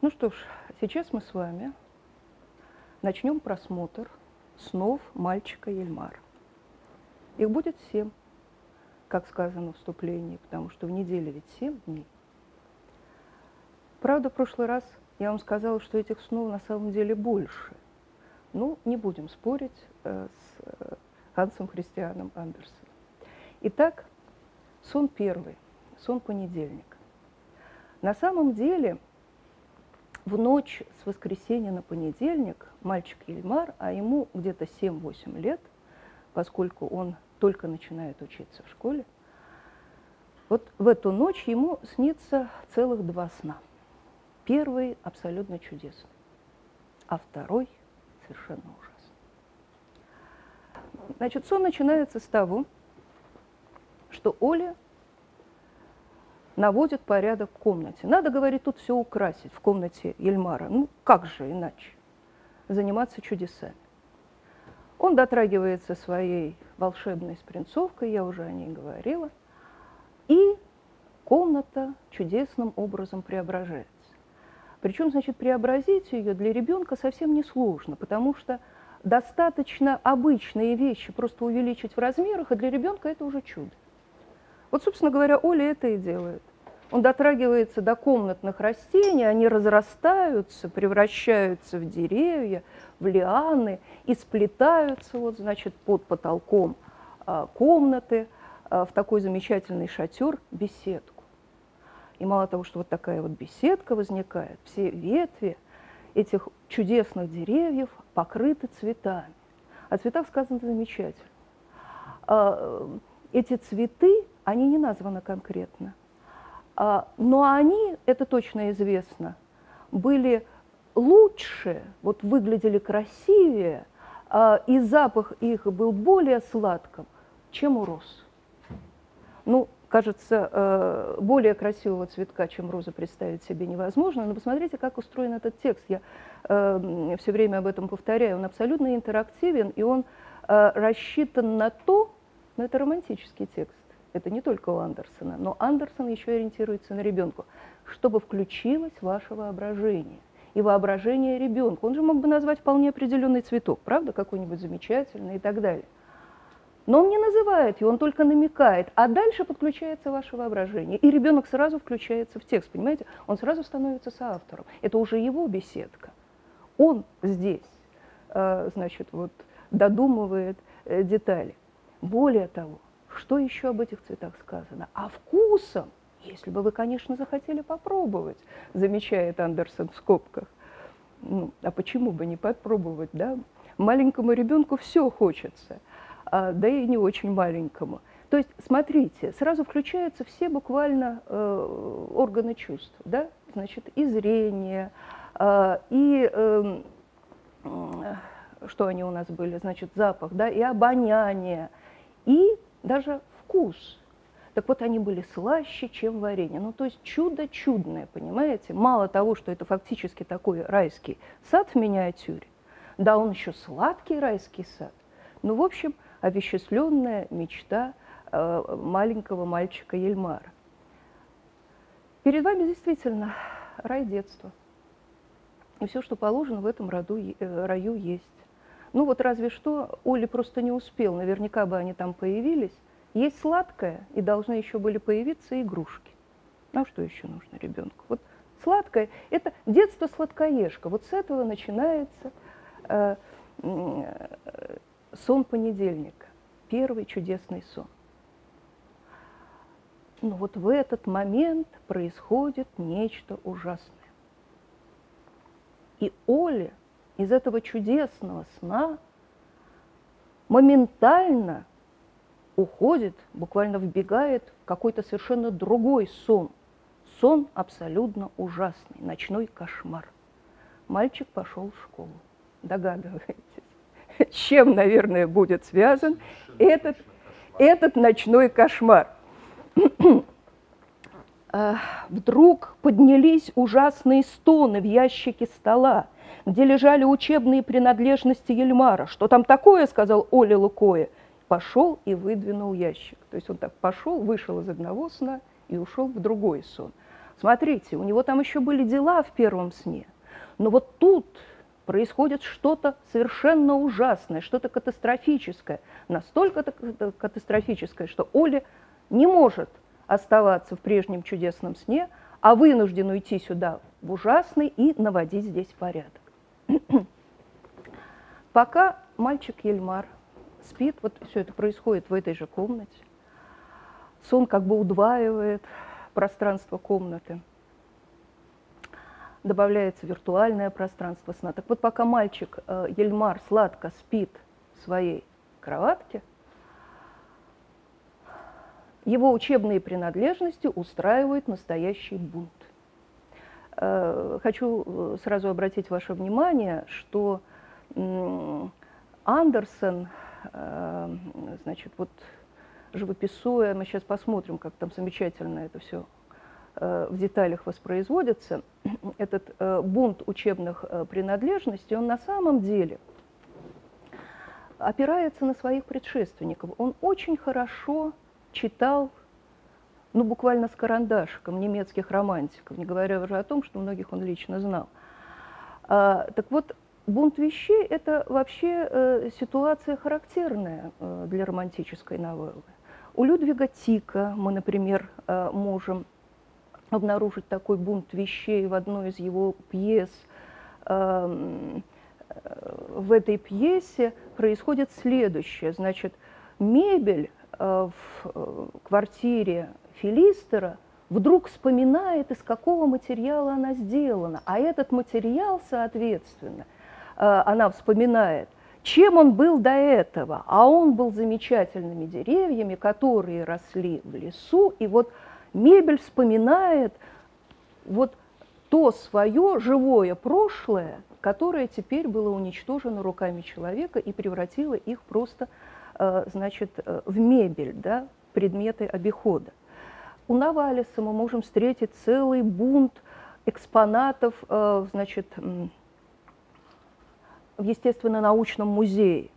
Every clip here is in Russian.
Ну что ж, сейчас мы с вами начнем просмотр снов мальчика Ельмара. Их будет семь, как сказано в вступлении, потому что в неделе ведь семь дней. Правда, в прошлый раз я вам сказала, что этих снов на самом деле больше. Ну, не будем спорить э, с э, Хансом Христианом Андерсоном. Итак, сон первый, сон понедельник. На самом деле в ночь с воскресенья на понедельник мальчик Ельмар, а ему где-то 7-8 лет, поскольку он только начинает учиться в школе, вот в эту ночь ему снится целых два сна. Первый абсолютно чудесный, а второй совершенно ужасный. Значит, сон начинается с того, что Оля наводит порядок в комнате. Надо, говорит, тут все украсить в комнате Ельмара. Ну, как же иначе? Заниматься чудесами. Он дотрагивается своей волшебной спринцовкой, я уже о ней говорила, и комната чудесным образом преображается. Причем, значит, преобразить ее для ребенка совсем не сложно, потому что достаточно обычные вещи просто увеличить в размерах, и для ребенка это уже чудо. Вот, собственно говоря, Оля это и делает. Он дотрагивается до комнатных растений, они разрастаются, превращаются в деревья, в лианы и сплетаются, вот, значит, под потолком а, комнаты а, в такой замечательный шатер, беседку. И мало того, что вот такая вот беседка возникает, все ветви этих чудесных деревьев покрыты цветами. О цветах сказано замечательно. А, эти цветы, они не названы конкретно – а, но они, это точно известно, были лучше, вот выглядели красивее, а, и запах их был более сладким, чем у роз. Ну, кажется, э, более красивого цветка, чем роза, представить себе невозможно. Но посмотрите, как устроен этот текст. Я э, все время об этом повторяю. Он абсолютно интерактивен, и он э, рассчитан на то, но это романтический текст, это не только у Андерсона, но Андерсон еще ориентируется на ребенка, чтобы включилось ваше воображение и воображение ребенка. Он же мог бы назвать вполне определенный цветок, правда, какой-нибудь замечательный и так далее. Но он не называет его, он только намекает, а дальше подключается ваше воображение. И ребенок сразу включается в текст, понимаете? Он сразу становится соавтором. Это уже его беседка. Он здесь, э, значит, вот додумывает э, детали. Более того, что еще об этих цветах сказано? А вкусом, если бы вы, конечно, захотели попробовать, замечает Андерсон в скобках. Ну, а почему бы не попробовать, да? Маленькому ребенку все хочется, а, да и не очень маленькому. То есть, смотрите, сразу включаются все буквально э, органы чувств, да? Значит, и зрение, э, и э, что они у нас были, значит, запах, да, и обоняние, и даже вкус. Так вот, они были слаще, чем варенье. Ну, то есть чудо чудное, понимаете? Мало того, что это фактически такой райский сад в миниатюре, да, он еще сладкий райский сад. Ну, в общем, овеществленная мечта э, маленького мальчика Ельмара. Перед вами действительно рай детства. И все, что положено в этом роду, э, раю, есть. Ну вот разве что Оля просто не успел, наверняка бы они там появились. Есть сладкое, и должны еще были появиться игрушки. Ну а что еще нужно ребенку? Вот сладкое – это детство сладкоежка. Вот с этого начинается э, э, сон понедельника, первый чудесный сон. Но вот в этот момент происходит нечто ужасное. И Оля из этого чудесного сна моментально уходит, буквально вбегает какой-то совершенно другой сон. Сон абсолютно ужасный, ночной кошмар. Мальчик пошел в школу. Догадываетесь, чем, наверное, будет связан этот, этот ночной кошмар. А, вдруг поднялись ужасные стоны в ящике стола – где лежали учебные принадлежности Ельмара. «Что там такое?» – сказал Оля Лукоя. Пошел и выдвинул ящик. То есть он так пошел, вышел из одного сна и ушел в другой сон. смотрите, у него там еще были дела в первом сне, но вот тут происходит что-то совершенно ужасное, что-то катастрофическое, настолько катастрофическое, что Оля не может оставаться в прежнем чудесном сне, а вынужден уйти сюда в ужасный и наводить здесь порядок. Пока мальчик Ельмар спит, вот все это происходит в этой же комнате, сон как бы удваивает пространство комнаты – добавляется виртуальное пространство сна. Так вот, пока мальчик э, Ельмар сладко спит в своей кроватке, его учебные принадлежности устраивают настоящий бунт. Э, хочу э, сразу обратить ваше внимание, что Андерсон, значит, вот живописуя, мы сейчас посмотрим, как там замечательно это все Э, в деталях воспроизводится, этот э, бунт учебных э, принадлежностей, он на самом деле опирается на своих предшественников. Он очень хорошо читал, ну, буквально с карандашиком немецких романтиков, не говоря уже о том, что многих он лично знал. А, так вот, бунт вещей – это вообще ситуация характерная для романтической новеллы. У Людвига Тика мы, например, можем обнаружить такой бунт вещей в одной из его пьес. Эм, э, в этой пьесе происходит следующее. Значит, мебель э, в э, квартире Филистера вдруг вспоминает, из какого материала она сделана. А этот материал, соответственно, она вспоминает, чем он был до этого. А он был замечательными деревьями, которые росли в лесу. И вот Мебель вспоминает вот то свое живое прошлое, которое теперь было уничтожено руками человека и превратило их просто э, значит, э, в мебель, да, предметы обихода. У Навалиса мы можем встретить целый бунт экспонатов э, значит, в естественно-научном музее.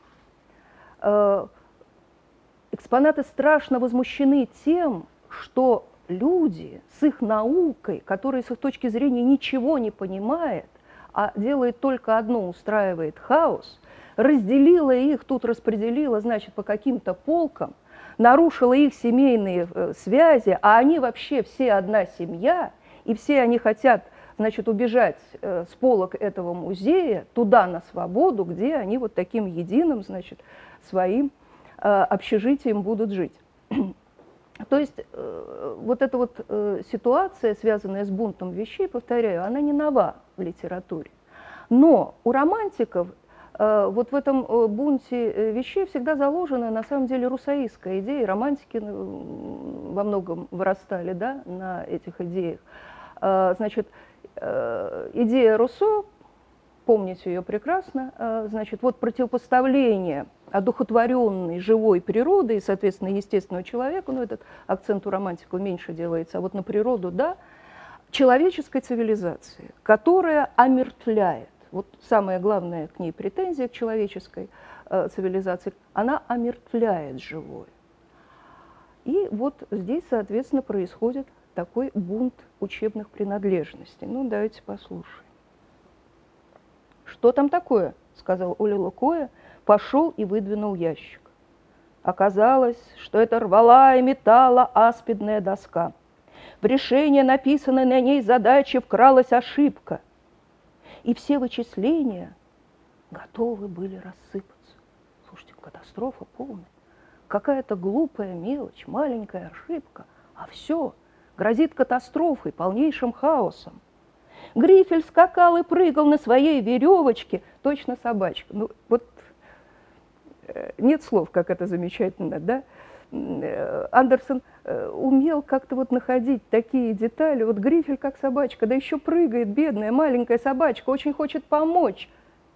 Экспонаты страшно возмущены тем, что люди с их наукой, которые с их точки зрения ничего не понимает, а делает только одно, устраивает хаос, разделила их, тут распределила, значит, по каким-то полкам, нарушила их семейные э, связи, а они вообще все одна семья, и все они хотят, значит, убежать э, с полок этого музея туда, на свободу, где они вот таким единым, значит, своим э, общежитием будут жить. То есть э, вот эта вот э, ситуация, связанная с бунтом вещей, повторяю, она не нова в литературе. Но у романтиков вот в этом э, бунте э, вещей всегда заложена на самом деле русаистская идея. Романтики э, во многом вырастали да, на этих идеях. Э, значит, э, идея Руссо, помните ее прекрасно, э, значит, вот противопоставление – одухотворенной живой природы и, соответственно, естественного человека, ну, этот акцент у романтиков меньше делается, а вот на природу, да, человеческой цивилизации, которая омертвляет. Вот самая главная к ней претензия к человеческой э, цивилизации, она омертвляет живое. И вот здесь, соответственно, происходит такой бунт учебных принадлежностей. Ну, давайте послушаем. «Что там такое?» – сказал Оля Лукоя – пошел и выдвинул ящик. Оказалось, что это рвала и металла аспидная доска. В решение написанной на ней задачи вкралась ошибка, и все вычисления готовы были рассыпаться. Слушайте, катастрофа полная. Какая-то глупая мелочь, маленькая ошибка, а все грозит катастрофой, полнейшим хаосом. Грифель скакал и прыгал на своей веревочке, точно собачка. Ну, вот Э, нет слов, как это замечательно, да? Э, Андерсон э, умел как-то вот находить такие детали. Вот Грифель как собачка, да еще прыгает, бедная маленькая собачка, очень хочет помочь,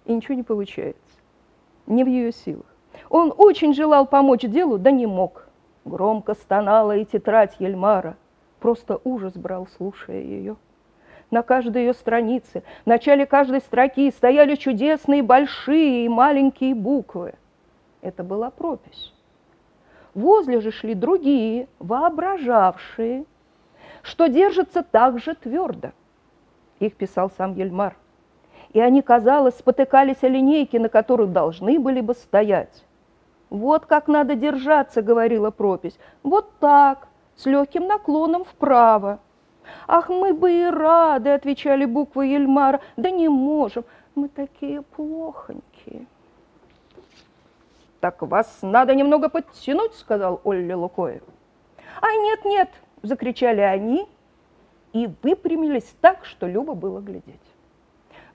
и ничего не получается. Не в ее силах. Он очень желал помочь делу, да не мог. Громко стонала и тетрадь Ельмара. Просто ужас брал, слушая ее. На каждой ее странице, в начале каждой строки стояли чудесные большие и маленькие буквы – это была пропись. Возле же шли другие, воображавшие, что держатся так же твердо. Их писал сам Ельмар. И они, казалось, спотыкались о линейке, на которых должны были бы стоять. «Вот как надо держаться», — говорила пропись. «Вот так, с легким наклоном вправо». «Ах, мы бы и рады», — отвечали буквы Ельмара. «Да не можем, мы такие плохонькие». «Так вас надо немного подтянуть», — сказал Олли Лукоев. «А нет-нет», — закричали они и выпрямились так, что любо было глядеть.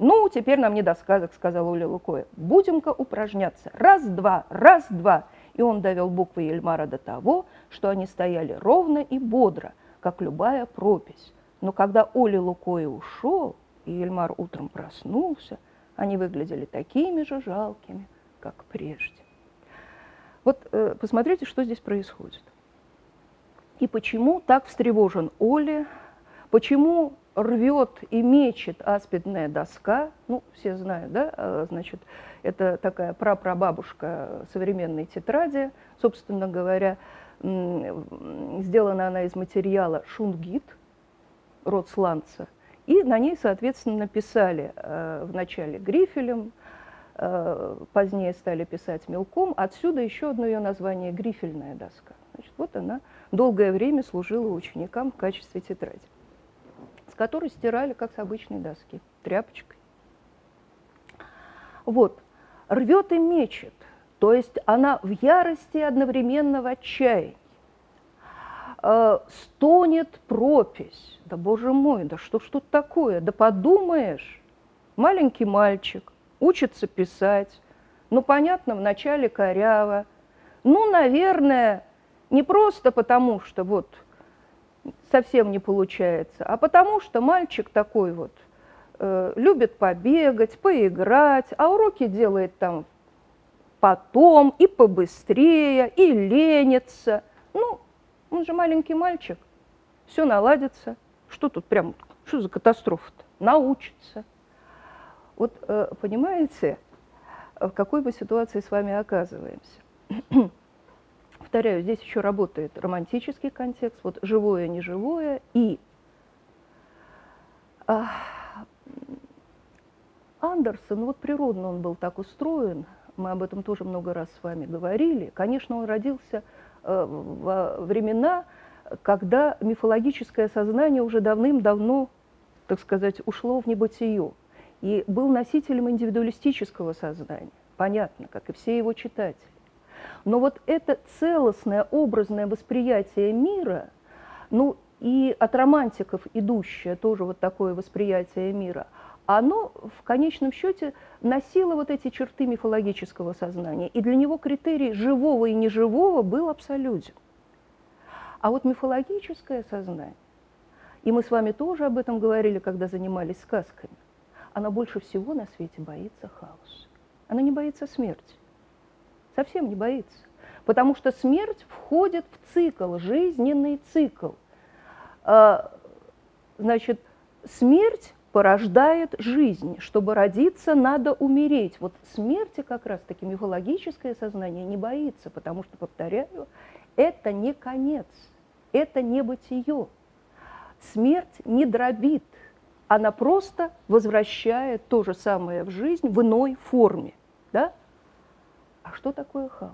«Ну, теперь нам не до сказок», — сказал Оля Лукоев. «Будем-ка упражняться. Раз-два, раз-два». И он довел буквы Ельмара до того, что они стояли ровно и бодро, как любая пропись. Но когда Оля Лукоя ушел, и Ельмар утром проснулся, они выглядели такими же жалкими, как прежде. Вот э, посмотрите, что здесь происходит. И почему так встревожен Оля, почему рвет и мечет аспидная доска, ну, все знают, да, а, значит, это такая прапрабабушка современной тетради, собственно говоря, сделана она из материала шунгит, род сланца, и на ней, соответственно, написали э, вначале грифелем, позднее стали писать мелком, отсюда еще одно ее название – грифельная доска. Значит, вот она долгое время служила ученикам в качестве тетради с которой стирали, как с обычной доски, тряпочкой. Вот, рвет и мечет, то есть она в ярости одновременно в отчаянии. Э, стонет пропись. Да, боже мой, да что ж тут такое? Да подумаешь, маленький мальчик, учится писать. Ну, понятно, вначале коряво. Ну, наверное, не просто потому, что вот совсем не получается, а потому что мальчик такой вот э, любит побегать, поиграть, а уроки делает там потом и побыстрее, и ленится. Ну, он же маленький мальчик, все наладится. Что тут прям, что за катастрофа-то? Научится. Вот э, понимаете, в какой бы ситуации с вами оказываемся? повторяю, здесь еще работает романтический контекст, вот живое, неживое, и а, Андерсон, ну вот природно он был так устроен, мы об этом тоже много раз с вами говорили. Конечно, он родился э, во времена, когда мифологическое сознание уже давным-давно, так сказать, ушло в небытие и был носителем индивидуалистического сознания, понятно, как и все его читатели. Но вот это целостное образное восприятие мира, ну и от романтиков идущее тоже вот такое восприятие мира, оно в конечном счете носило вот эти черты мифологического сознания. И для него критерий живого и неживого был абсолютен. А вот мифологическое сознание, и мы с вами тоже об этом говорили, когда занимались сказками, она больше всего на свете боится хаоса. Она не боится смерти. Совсем не боится. Потому что смерть входит в цикл, жизненный цикл. А, значит, смерть порождает жизнь. Чтобы родиться, надо умереть. Вот смерти как раз-таки мифологическое сознание не боится, потому что, повторяю, это не конец, это не бытие. Смерть не дробит, она просто возвращает то же самое в жизнь в иной форме. Да? А что такое хаос?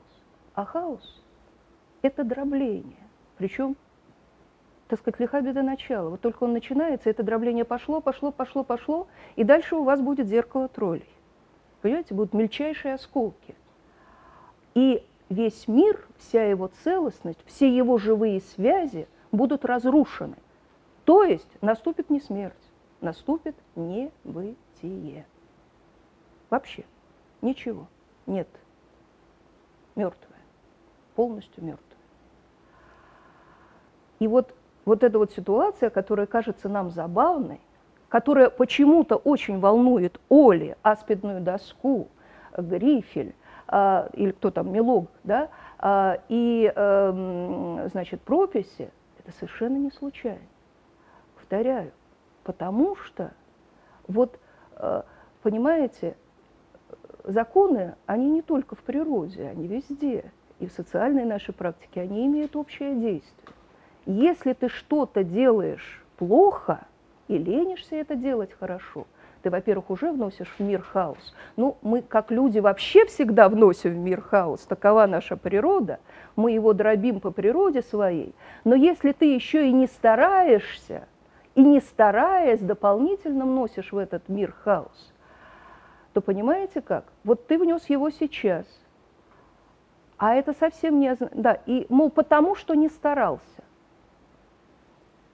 А хаос – это дробление. Причем, так сказать, лиха беда начала. Вот только он начинается, это дробление пошло, пошло, пошло, пошло, и дальше у вас будет зеркало троллей. Понимаете, будут мельчайшие осколки. И весь мир, вся его целостность, все его живые связи будут разрушены. То есть наступит не смерть, наступит небытие. Вообще ничего нет мертвая, полностью мертвая. И вот, вот эта вот ситуация, которая кажется нам забавной, которая почему-то очень волнует Оли, аспидную доску, грифель, а, или кто там, мелог, да, а, и, а, значит, прописи, это совершенно не случайно. Повторяю, потому что, вот, а, понимаете, законы, они не только в природе, они везде. И в социальной нашей практике они имеют общее действие. Если ты что-то делаешь плохо и ленишься это делать хорошо, ты, во-первых, уже вносишь в мир хаос. Ну, мы, как люди, вообще всегда вносим в мир хаос, такова наша природа, мы его дробим по природе своей. Но если ты еще и не стараешься, и не стараясь, дополнительно вносишь в этот мир хаос, то понимаете как? Вот ты внес его сейчас, а это совсем не... Да, и, мол, потому что не старался.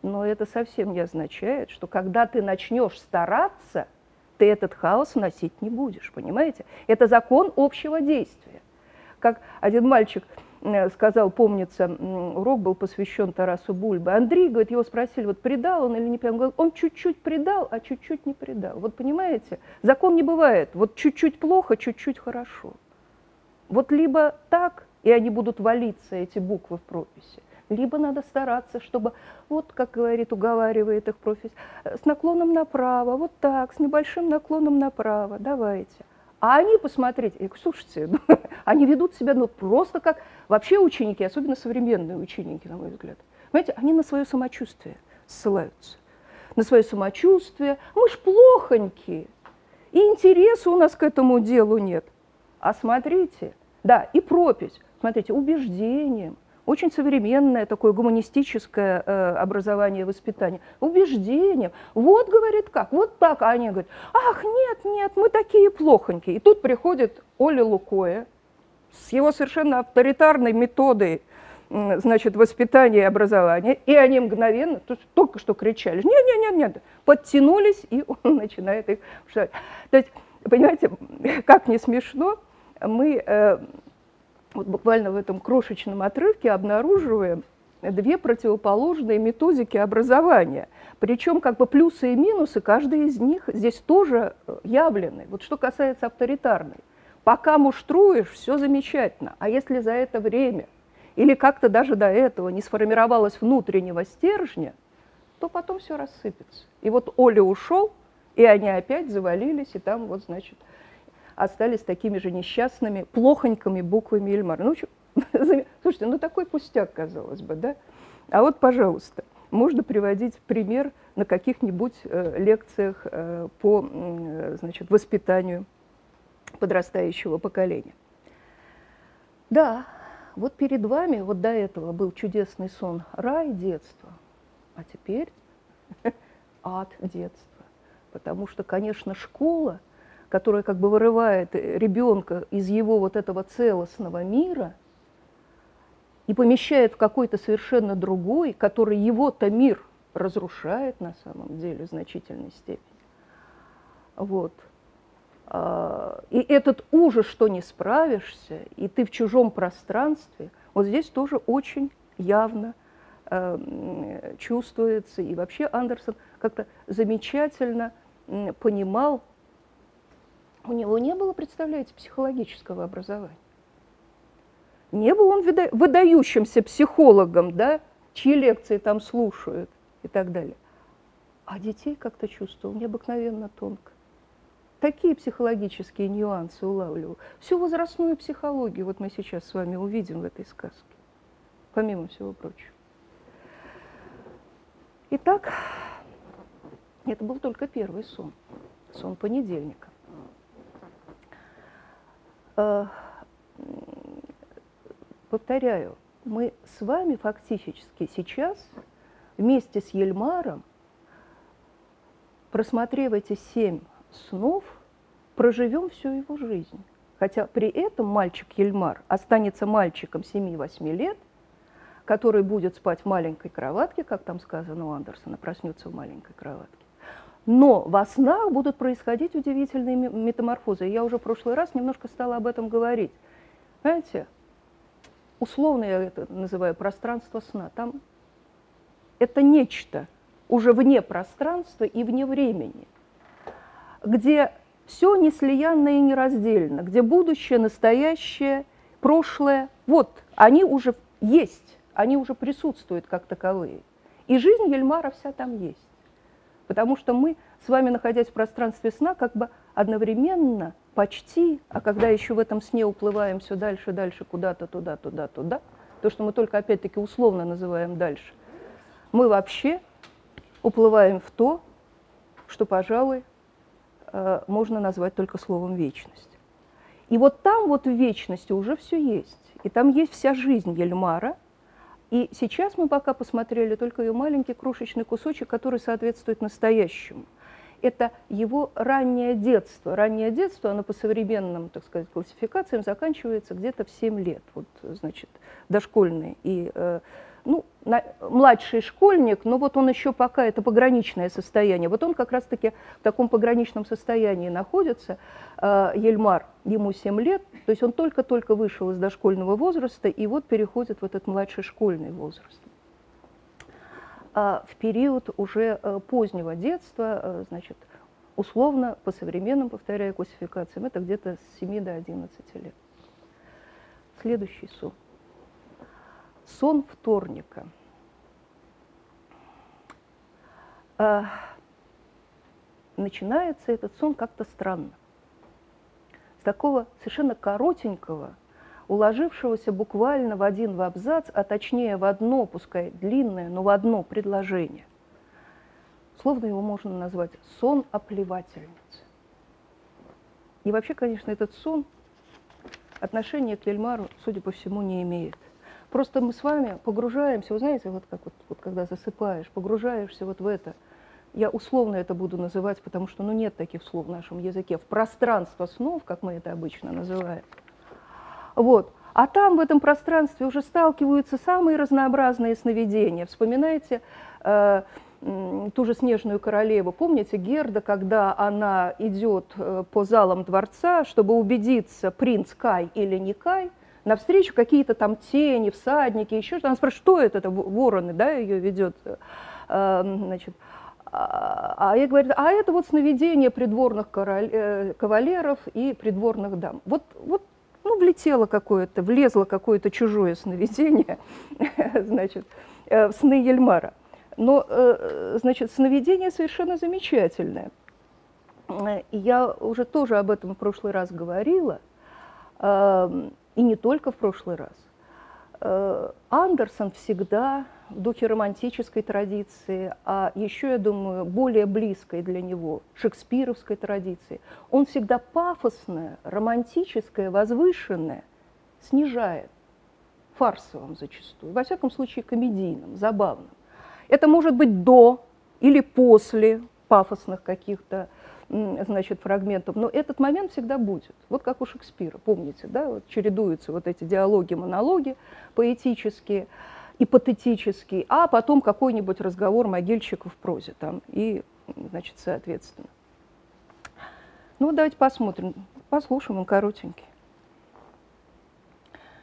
Но это совсем не означает, что когда ты начнешь стараться, ты этот хаос вносить не будешь, понимаете? Это закон общего действия. Как один мальчик сказал, помнится, урок был посвящен Тарасу Бульбе. Андрей, говорит, его спросили, вот предал он или не предал? Он говорит, он чуть-чуть предал, а чуть-чуть не предал. Вот понимаете, закон не бывает. Вот чуть-чуть плохо, чуть-чуть хорошо. Вот либо так, и они будут валиться, эти буквы в прописи, либо надо стараться, чтобы, вот как говорит, уговаривает их профиль, с наклоном направо, вот так, с небольшим наклоном направо, давайте. А они, я говорю, слушайте, ну, они ведут себя ну, просто как вообще ученики, особенно современные ученики, на мой взгляд. Понимаете, они на свое самочувствие ссылаются. На свое самочувствие. Мы ж плохонькие. И интереса у нас к этому делу нет. А смотрите, да, и пропись. Смотрите, убеждением, очень современное такое гуманистическое э, образование, воспитание, убеждением. Вот, говорит, как, вот так. А они говорят, ах, нет, нет, мы такие плохонькие. И тут приходит Оля Лукоя с его совершенно авторитарной методой значит, воспитания и образования, и они мгновенно, то есть только что кричали, нет, нет, нет, нет, подтянулись, и он начинает их То есть, понимаете, как не смешно, мы э, вот буквально в этом крошечном отрывке обнаруживаем две противоположные методики образования. Причем как бы плюсы и минусы, каждый из них здесь тоже э, явлены. Вот что касается авторитарной. Пока муштруешь, все замечательно. А если за это время или как-то даже до этого не сформировалось внутреннего стержня, то потом все рассыпется. И вот Оля ушел, и они опять завалились, и там вот, значит, остались такими же несчастными, плохонькими буквами Ильмара. Ну, слушайте, ну такой пустяк, казалось бы, да? А вот, пожалуйста, можно приводить пример на каких-нибудь э, лекциях э, по э, значит, воспитанию подрастающего поколения. Да, вот перед вами, вот до этого был чудесный сон рай детства, а теперь ад детства. Потому что, конечно, школа – которая как бы вырывает ребенка из его вот этого целостного мира и помещает в какой-то совершенно другой, который его-то мир разрушает на самом деле в значительной степени. Вот. А, и этот ужас, что не справишься, и ты в чужом пространстве, вот здесь тоже очень явно э, чувствуется. И вообще Андерсон как-то замечательно понимал у него не было, представляете, психологического образования. Не был он выдающимся психологом, да, чьи лекции там слушают и так далее. А детей как-то чувствовал необыкновенно тонко. Такие психологические нюансы улавливал. Всю возрастную психологию вот мы сейчас с вами увидим в этой сказке, помимо всего прочего. Итак, это был только первый сон, сон понедельника. Э, повторяю, мы с вами фактически сейчас вместе с Ельмаром, просмотрев эти семь снов, проживем всю его жизнь. Хотя при этом мальчик Ельмар останется мальчиком 7-8 лет, который будет спать в маленькой кроватке, как там сказано у Андерсона, проснется в маленькой кроватке. Но во снах будут происходить удивительные метаморфозы. Я уже в прошлый раз немножко стала об этом говорить. Понимаете, условно я это называю пространство сна. Там это нечто уже вне пространства и вне времени, где все неслиянно и нераздельно, где будущее, настоящее, прошлое, вот, они уже есть, они уже присутствуют как таковые. И жизнь Ельмара вся там есть. Потому что мы с вами, находясь в пространстве сна, как бы одновременно, почти, а когда еще в этом сне уплываем все дальше, дальше, куда-то, туда, туда, туда, то, что мы только опять-таки условно называем дальше, мы вообще уплываем в то, что, пожалуй, э, можно назвать только словом вечность. И вот там вот в вечности уже все есть. И там есть вся жизнь Ельмара. И сейчас мы пока посмотрели только ее маленький крошечный кусочек, который соответствует настоящему. Это его раннее детство. Раннее детство, оно по современным, так сказать, классификациям заканчивается где-то в 7 лет. Вот, значит, дошкольный и э, ну, на, младший школьник, но вот он еще пока, это пограничное состояние, вот он как раз-таки в таком пограничном состоянии находится, э, Ельмар, ему 7 лет, то есть он только-только вышел из дошкольного возраста и вот переходит в этот младший школьный возраст. А в период уже э, позднего детства, э, значит, условно, по современным, повторяю, классификациям, это где-то с 7 до 11 лет. Следующий сон. Сон вторника. А, начинается этот сон как-то странно. С такого совершенно коротенького, уложившегося буквально в один в абзац, а точнее в одно, пускай длинное, но в одно предложение. Словно его можно назвать сон оплевательницы. И вообще, конечно, этот сон отношения к Ельмару, судя по всему, не имеет. Просто мы с вами погружаемся, вы знаете, вот как вот, вот когда засыпаешь, погружаешься вот в это. Я условно это буду называть, потому что ну, нет таких слов в нашем языке. В пространство снов, как мы это обычно называем. Вот. А там, в этом пространстве, уже сталкиваются самые разнообразные сновидения. Вспоминайте э, ту же «Снежную королеву». Помните Герда, когда она идет э, по залам дворца, чтобы убедиться, принц Кай или не Кай – навстречу какие-то там тени, всадники, еще что-то. Она спрашивает, что это, это вороны, да, ее ведет, э, значит, а, а я говорю, а это вот сновидение придворных король, э, кавалеров и придворных дам. Вот, вот ну, влетело какое-то, влезло какое-то чужое сновидение, значит, э, в сны Ельмара. Но, значит, сновидение совершенно замечательное. Я уже тоже об этом в прошлый раз говорила. Эм, и не только в прошлый раз. Э, Андерсон всегда в духе романтической традиции, а еще, я думаю, более близкой для него шекспировской традиции, он всегда пафосное, романтическое, возвышенное снижает фарсовым зачастую, во всяком случае комедийным, забавным. Это может быть до или после пафосных каких-то значит, фрагментов, но этот момент всегда будет. Вот как у Шекспира, помните, да, вот чередуются вот эти диалоги, монологи поэтические и патетические, а потом какой-нибудь разговор могильщиков в прозе там и, значит, соответственно. Ну, давайте посмотрим, послушаем, он коротенький.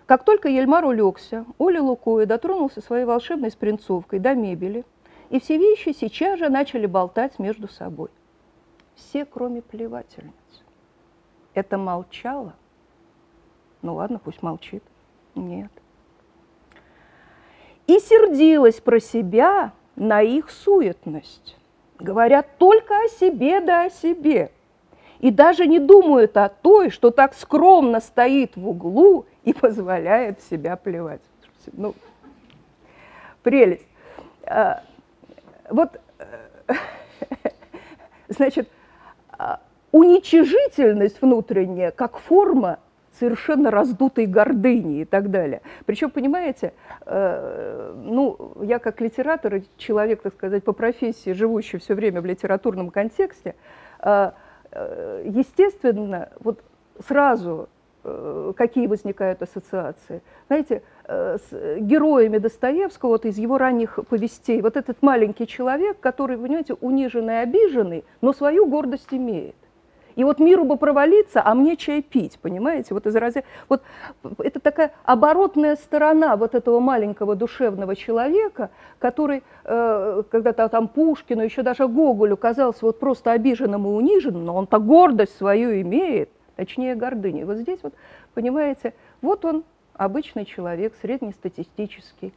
Как только Ельмар улегся, Оля Лукоя дотронулся своей волшебной спринцовкой до мебели, и все вещи сейчас же начали болтать между собой все, кроме плевательницы. Это молчало? Ну ладно, пусть молчит. Нет. И сердилась про себя на их суетность. Говорят только о себе да о себе. И даже не думают о той, что так скромно стоит в углу и позволяет себя плевать. Ну, прелесть. А, вот, значит, а, уничижительность внутренняя как форма совершенно раздутой гордыни и так далее. Причем, понимаете, э, ну, я как литератор и человек, так сказать, по профессии, живущий все время в литературном контексте, э, э, естественно, вот сразу э, какие возникают ассоциации. Знаете, э, с героями Достоевского, вот из его ранних повестей, вот этот маленький человек, который, понимаете, униженный, обиженный, но свою гордость имеет. И вот миру бы провалиться, а мне чай пить, понимаете? Вот, из разряда, вот это такая оборотная сторона вот этого маленького душевного человека, который э, когда-то там Пушкину, еще даже Гоголю казался вот просто обиженным и униженным, но он-то гордость свою имеет, точнее гордыню. Вот здесь вот, понимаете, вот он обычный человек, среднестатистический,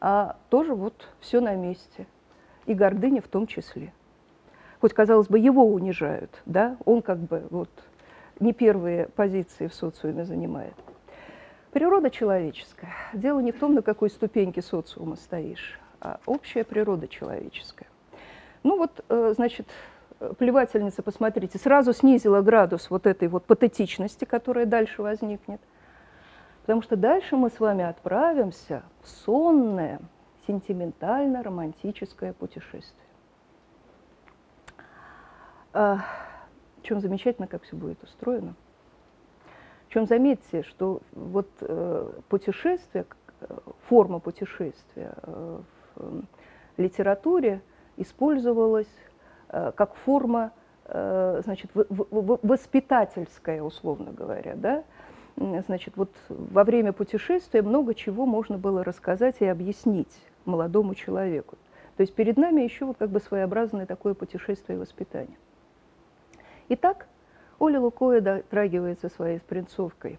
а тоже вот все на месте, и гордыня в том числе. Хоть, казалось бы, его унижают, да, он как бы вот не первые позиции в социуме занимает. Природа человеческая. Дело не в том, на какой ступеньке социума стоишь, а общая природа человеческая. Ну вот, э, значит, плевательница, посмотрите, сразу снизила градус вот этой вот патетичности, которая дальше возникнет. Потому что дальше мы с вами отправимся в сонное, сентиментально-романтическое путешествие. В чем замечательно, как все будет устроено. В чем заметьте, что вот э, путешествие, э, форма путешествия э, в литературе использовалась как форма, значит, воспитательская, условно говоря, да, значит, вот во время путешествия много чего можно было рассказать и объяснить молодому человеку. То есть перед нами еще вот как бы своеобразное такое путешествие и воспитание. Итак, Оля Лукоя дотрагивается своей спринцовкой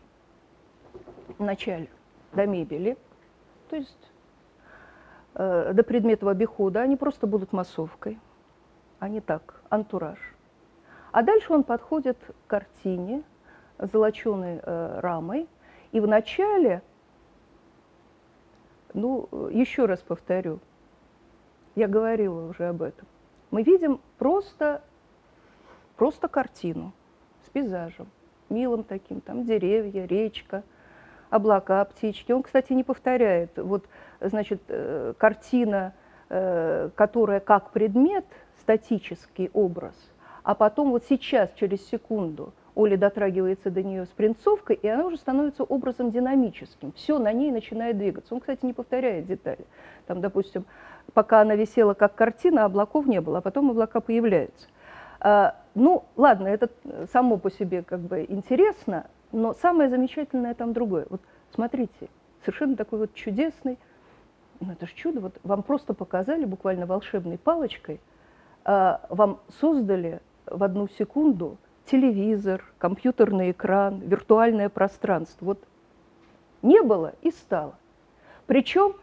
вначале до мебели, то есть э, до предметов обихода, они просто будут массовкой, а не так, антураж. А дальше он подходит к картине, золоченой э, рамой, и вначале, ну, еще раз повторю, я говорила уже об этом, мы видим просто просто картину с пейзажем, милым таким, там деревья, речка, облака, птички. Он, кстати, не повторяет. Вот, значит, э, картина, э, которая как предмет, статический образ, а потом вот сейчас, через секунду, Оля дотрагивается до нее с принцовкой, и она уже становится образом динамическим. Все на ней начинает двигаться. Он, кстати, не повторяет детали. Там, допустим, пока она висела как картина, облаков не было, а потом облака появляются. А, ну, ладно, это само по себе как бы интересно, но самое замечательное там другое. Вот смотрите, совершенно такой вот чудесный, ну это же чудо, вот вам просто показали буквально волшебной палочкой, а, вам создали в одну секунду телевизор, компьютерный экран, виртуальное пространство. Вот не было и стало. Причем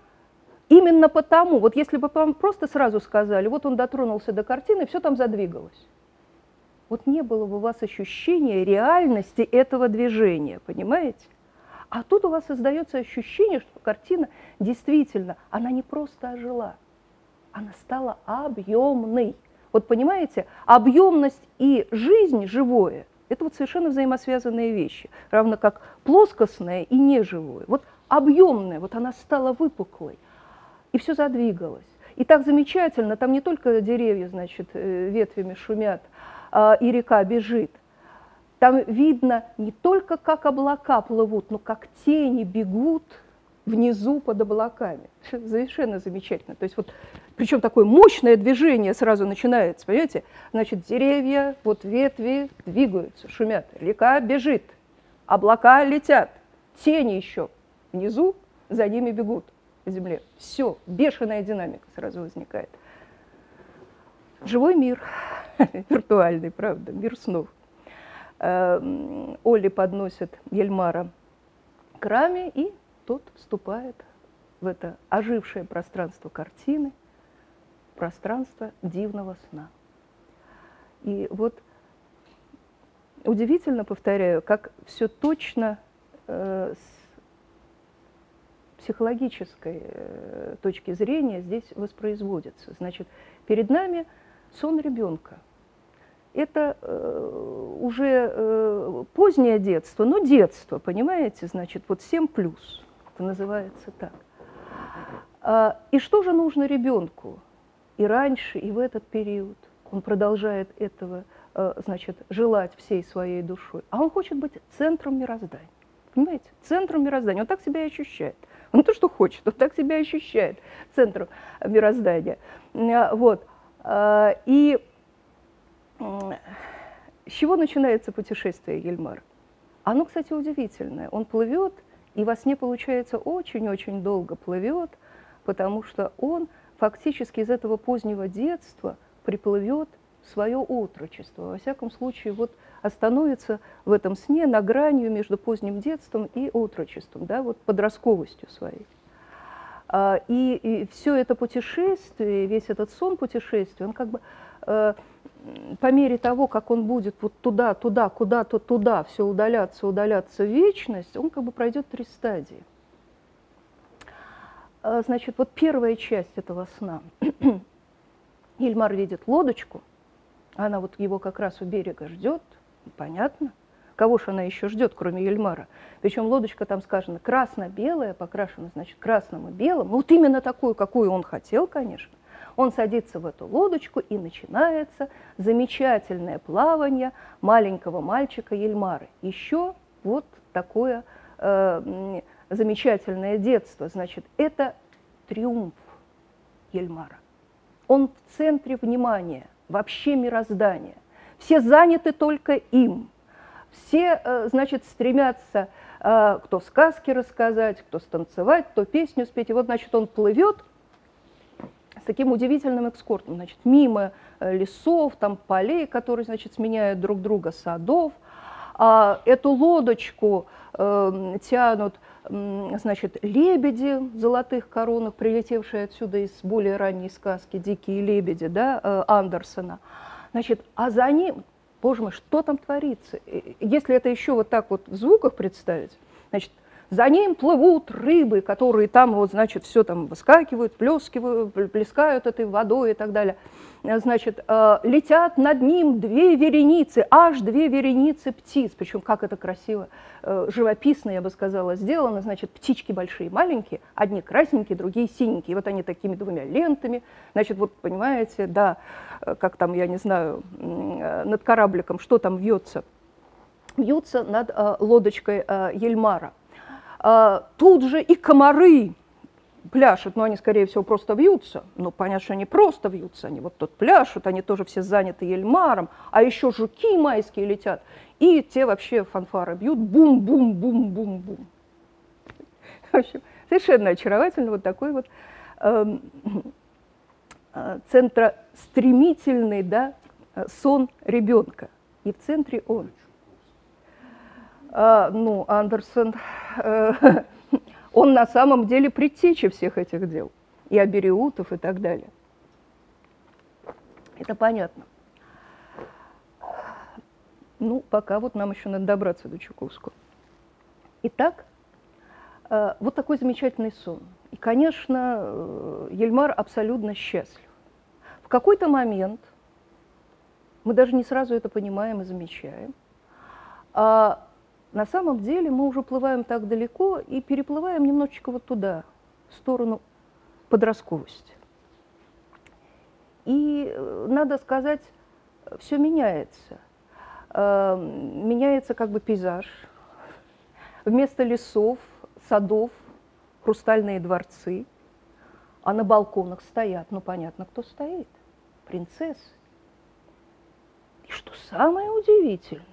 именно потому, вот если бы вам просто сразу сказали, вот он дотронулся до картины, все там задвигалось вот не было бы у вас ощущения реальности этого движения, понимаете? А тут у вас создается ощущение, что картина действительно, она не просто ожила, она стала объемной. Вот понимаете, объемность и жизнь живое – это вот совершенно взаимосвязанные вещи, равно как плоскостное и неживое. Вот объемное, вот она стала выпуклой, и все задвигалось. И так замечательно, там не только деревья, значит, э, ветвями шумят, и река бежит. Там видно не только, как облака плывут, но как тени бегут внизу под облаками. Совершенно замечательно. То есть вот, причем такое мощное движение сразу начинается, понимаете? Значит, деревья, вот ветви двигаются, шумят, река бежит, облака летят, тени еще внизу за ними бегут по земле. Все, бешеная динамика сразу возникает. Живой мир. виртуальный, правда, мир снов. Эм, Оли подносит Ельмара к раме, и тот вступает в это ожившее пространство картины, пространство дивного сна. И вот удивительно, повторяю, как все точно э, с психологической э, точки зрения здесь воспроизводится. Значит, перед нами сон ребенка – это э, уже э, позднее детство, но детство, понимаете, значит, вот 7 плюс, это называется так. А, и что же нужно ребенку и раньше, и в этот период? Он продолжает этого, э, значит, желать всей своей душой. А он хочет быть центром мироздания. Понимаете? Центром мироздания. Он так себя и ощущает. Он то, что хочет, он так себя ощущает центром мироздания. Вот. А, и с чего начинается путешествие Ельмара? Оно, кстати, удивительное. Он плывет, и во сне, получается, очень-очень долго плывет, потому что он фактически из этого позднего детства приплывет свое отрочество. Во всяком случае, вот остановится в этом сне на гранью между поздним детством и отрочеством, да, вот подростковостью своей. А, и, и все это путешествие, весь этот сон путешествия, он как бы э, по мере того, как он будет вот туда, туда, куда-то туда, все удаляться, удаляться в вечность, он как бы пройдет три стадии. а, значит, вот первая часть этого сна. Ильмар видит лодочку, она вот его как раз у берега ждет, понятно. Кого же она еще ждет, кроме Ельмара? Причем лодочка там сказано красно-белая, покрашена, значит, красным и белым. Вот именно такую, какую он хотел, конечно. Он садится в эту лодочку, и начинается замечательное плавание маленького мальчика Ельмары. Еще вот такое э, замечательное детство. Значит, это триумф Ельмара. Он в центре внимания, вообще мироздания. Все заняты только им. Все, э, значит, стремятся э, кто сказки рассказать, кто станцевать, кто песню спеть. И вот, значит, он плывет таким удивительным экскортом, значит, мимо э, лесов, там полей, которые, значит, сменяют друг друга, садов. А эту лодочку э, тянут значит, лебеди в золотых коронах, прилетевшие отсюда из более ранней сказки «Дикие лебеди» да, э, Андерсона. Значит, а за ним, боже мой, что там творится? Если это еще вот так вот в звуках представить, значит, за ним плывут рыбы, которые там, вот, значит, все там выскакивают, плескивают, плескают этой водой и так далее. Значит, э, летят над ним две вереницы, аж две вереницы птиц. Причем как это красиво, э, живописно, я бы сказала, сделано. Значит, птички большие, маленькие, одни красненькие, другие синенькие. Вот они такими двумя лентами. Значит, вот понимаете, да, э, как там, я не знаю, над корабликом, что там вьется? Вьются над лодочкой Ельмара. А, тут же и комары пляшут, но они, скорее всего, просто вьются. Ну, понятно, что они просто вьются, они вот тут пляшут, они тоже все заняты ельмаром, а еще жуки майские летят, и те вообще фанфары бьют, бум-бум-бум-бум-бум. В общем, совершенно очаровательно вот такой вот эм, э, центростремительный да, сон ребенка. И в центре он – а, ну, Андерсон, э, он на самом деле предтеча всех этих дел, и Абериутов и так далее. Это понятно. Ну, пока вот нам еще надо добраться до Чуковского. Итак, э, вот такой замечательный сон. И, конечно, э, Ельмар абсолютно счастлив. В какой-то момент, мы даже не сразу это понимаем и замечаем, а на самом деле мы уже плываем так далеко и переплываем немножечко вот туда, в сторону подростковости. И, э, надо сказать, все меняется. Э, меняется как бы пейзаж. Вместо лесов, садов, хрустальные дворцы, а на балконах стоят, ну понятно, кто стоит, принцессы. И что самое удивительное,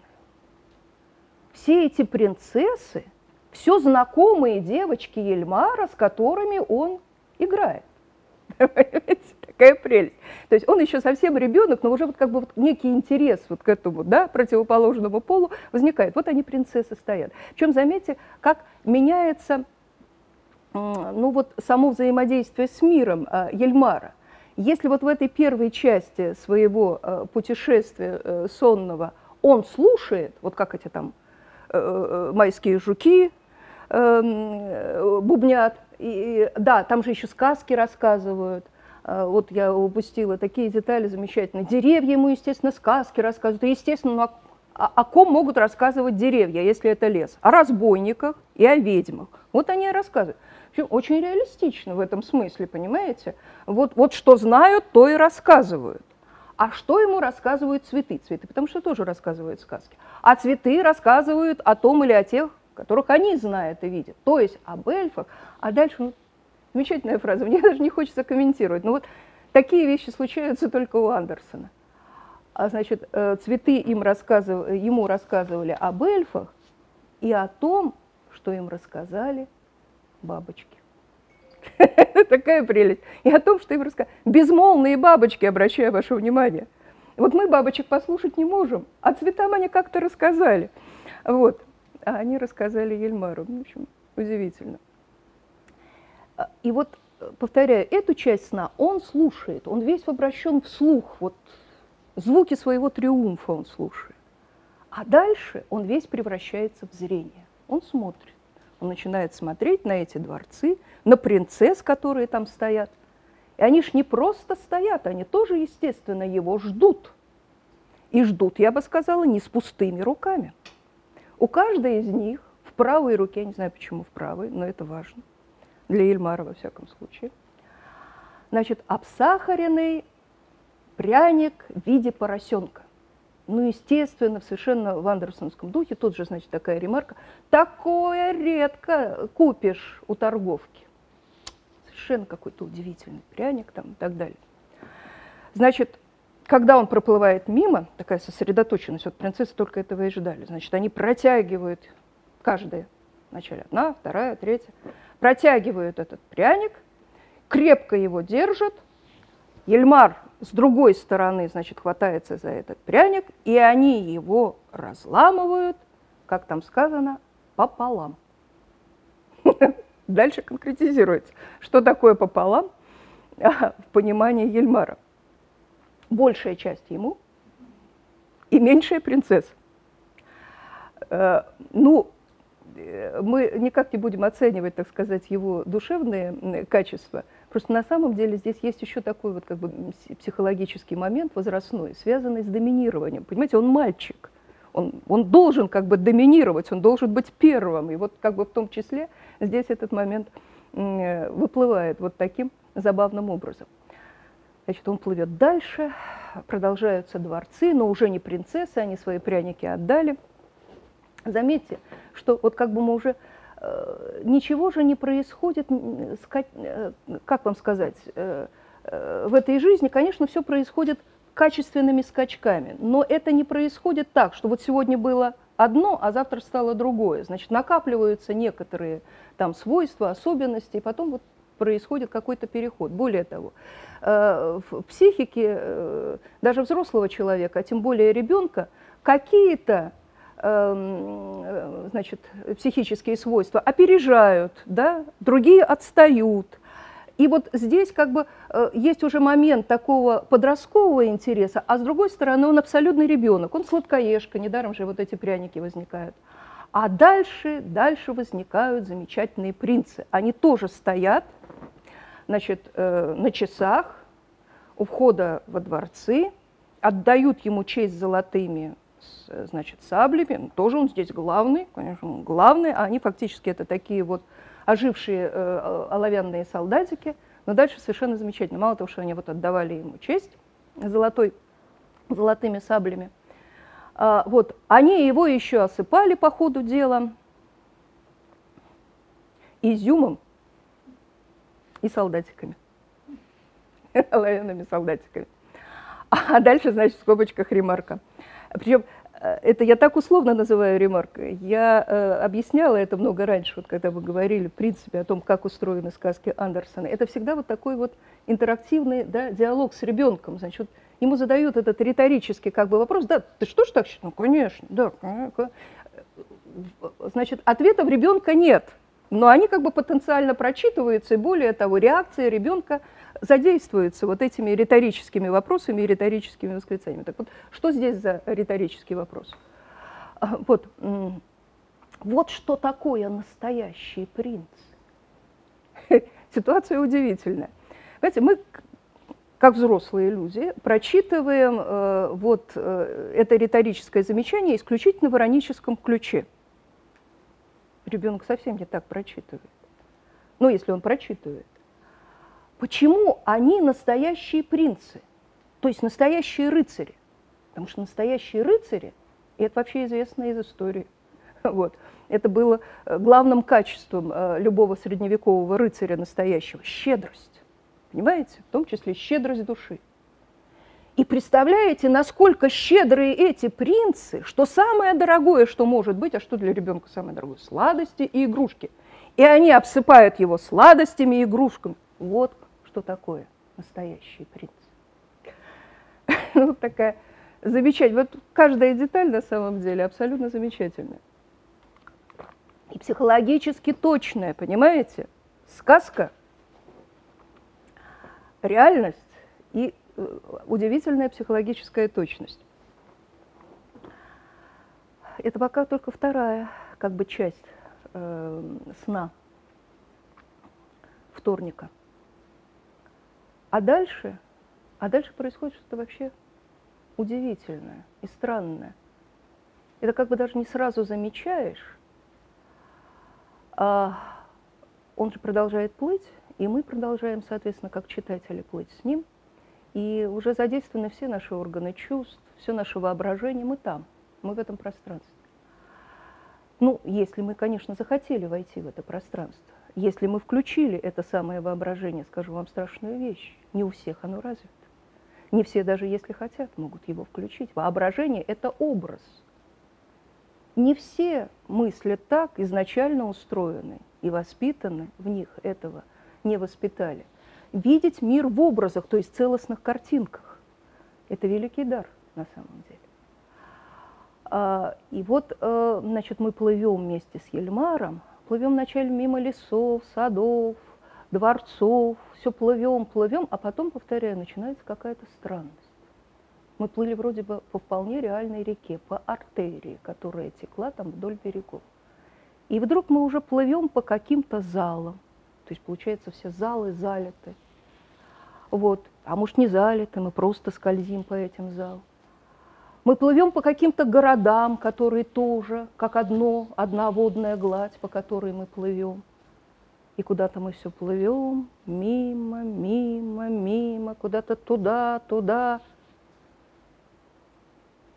все эти принцессы, все знакомые девочки Ельмара, с которыми он играет. Такая прелесть. То есть он еще совсем ребенок, но уже вот как бы вот некий интерес вот к этому да, противоположному полу возникает. Вот они, принцессы, стоят. Причем заметьте, как меняется ну вот само взаимодействие с миром э, Ельмара. Если вот в этой первой части своего э, путешествия э, сонного он слушает, вот как эти там майские жуки эм, бубнят. И, да, там же еще сказки рассказывают. Э, вот я упустила такие детали замечательные. Деревья ему, естественно, сказки рассказывают. Естественно, ну, о, о ком могут рассказывать деревья, если это лес? О разбойниках и о ведьмах. Вот они и рассказывают. Очень реалистично в этом смысле, понимаете? Вот, вот что знают, то и рассказывают. А что ему рассказывают цветы? Цветы, потому что тоже рассказывают сказки. А цветы рассказывают о том или о тех, которых они знают и видят. То есть об эльфах. А дальше, ну, замечательная фраза, мне даже не хочется комментировать. Но вот такие вещи случаются только у Андерсона. А значит, э, цветы им рассказыв... ему рассказывали об эльфах и о том, что им рассказали бабочки. Такая прелесть. И о том, что им рассказали. Безмолвные бабочки, обращаю ваше внимание. Вот мы бабочек послушать не можем, а цветам они как-то рассказали. Вот. А они рассказали Ельмару. В общем, удивительно. А, и вот, повторяю, эту часть сна он слушает, он весь обращен вслух, вот звуки своего триумфа он слушает. А дальше он весь превращается в зрение. Он смотрит. Он начинает смотреть на эти дворцы, на принцесс, которые там стоят. И они ж не просто стоят, они тоже, естественно, его ждут. И ждут, я бы сказала, не с пустыми руками. У каждой из них в правой руке, я не знаю, почему в правой, но это важно, для Ельмара во всяком случае, значит, обсахаренный пряник в виде поросенка. Ну, естественно, в совершенно в андерсонском духе, тут же, значит, такая ремарка, такое редко купишь у торговки. Совершенно какой-то удивительный пряник там и так далее. Значит, когда он проплывает мимо, такая сосредоточенность, вот принцессы только этого и ждали, значит, они протягивают, каждая, вначале одна, вторая, третья, протягивают этот пряник, крепко его держат, Ельмар с другой стороны, значит, хватается за этот пряник, и они его разламывают, как там сказано, пополам. Дальше конкретизируется, что такое пополам в понимании Ельмара. Большая часть ему и меньшая принцесса. Э, ну, э, мы никак не будем оценивать, так сказать, его душевные качества – Просто на самом деле здесь есть еще такой вот как бы психологический момент возрастной, связанный с доминированием. Понимаете, он мальчик, он, он должен как бы доминировать, он должен быть первым. И вот как бы в том числе здесь этот момент выплывает вот таким забавным образом. Значит, он плывет дальше, продолжаются дворцы, но уже не принцессы, они свои пряники отдали. Заметьте, что вот как бы мы уже Э, ничего же не происходит, э, как вам сказать, э, в этой жизни, конечно, все происходит качественными скачками, но это не происходит так, что вот сегодня было одно, а завтра стало другое. Значит, накапливаются некоторые там свойства, особенности, и потом вот происходит какой-то переход. Более того, в психике даже взрослого человека, а тем более ребенка, какие-то э, значит, психические свойства опережают, да, другие отстают. И вот здесь как бы э, есть уже момент такого подросткового интереса, а с другой стороны он абсолютный ребенок, он сладкоежка, недаром же вот эти пряники возникают. А дальше, дальше возникают замечательные принцы. Они тоже стоят значит, э, на часах у входа во дворцы, отдают ему честь золотыми значит, саблями. Тоже он здесь главный, конечно, главный. А они фактически это такие вот ожившие э, оловянные солдатики. Но дальше совершенно замечательно. Мало того, что они вот отдавали ему честь золотой, золотыми саблями, а, вот, они его еще осыпали по ходу дела изюмом и солдатиками, оловянными солдатиками. А дальше, значит, в скобочках ремарка. Причем Э, это я так условно называю ремаркой. Я э, объясняла это много раньше, вот когда мы говорили, в принципе, о том, как устроены сказки Андерсона. Это всегда вот такой вот интерактивный да, диалог с ребенком. Значит, вот ему задают этот риторический как бы вопрос, да, ты что ж так считаешь? Ну, конечно, да. Значит, ответа в ребенка нет, но они как бы потенциально прочитываются, и более того, реакция ребенка – задействуется вот этими риторическими вопросами и риторическими восклицаниями. Так вот, что здесь за риторический вопрос? А, вот, вот что такое настоящий принц. Ситуация удивительная. Знаете, мы, как взрослые люди, прочитываем э, вот э, это риторическое замечание исключительно в ироническом ключе. Ребенок совсем не так прочитывает. Ну, если он прочитывает. Почему они настоящие принцы, то есть настоящие рыцари? Потому что настоящие рыцари, и это вообще известно из истории, вот, это было э, главным качеством э, любого средневекового рыцаря настоящего – щедрость. Понимаете? В том числе щедрость души. И представляете, насколько щедрые эти принцы, что самое дорогое, что может быть, а что для ребенка самое дорогое? Сладости и игрушки. И они обсыпают его сладостями и игрушками. Вот что такое настоящий принц. Вот такая замечательная, вот каждая деталь на самом деле абсолютно замечательная. И психологически точная, понимаете? Сказка, реальность и э, удивительная психологическая точность. Это пока только вторая как бы часть э, сна вторника. А дальше, а дальше происходит что-то вообще удивительное и странное. Это как бы даже не сразу замечаешь. А он же продолжает плыть, и мы продолжаем, соответственно, как читатели плыть с ним. И уже задействованы все наши органы чувств, все наше воображение, мы там, мы в этом пространстве. Ну, если мы, конечно, захотели войти в это пространство, если мы включили это самое воображение, скажу вам страшную вещь, не у всех оно развито. Не все, даже если хотят, могут его включить. Воображение – это образ. Не все мысли так изначально устроены и воспитаны в них этого не воспитали. Видеть мир в образах, то есть целостных картинках – это великий дар на самом деле. А, и вот, э, значит, мы плывем вместе с Ельмаром, плывем вначале мимо лесов, садов, дворцов, все плывем, плывем, а потом, повторяю, начинается какая-то странность. Мы плыли вроде бы по вполне реальной реке, по артерии, которая текла там вдоль берегов. И вдруг мы уже плывем по каким-то залам. То есть, получается, все залы залиты. Вот. А может, не залиты, мы просто скользим по этим залам. Мы плывем по каким-то городам, которые тоже, как одно, одна водная гладь, по которой мы плывем. И куда-то мы все плывем, мимо, мимо, мимо, куда-то туда, туда.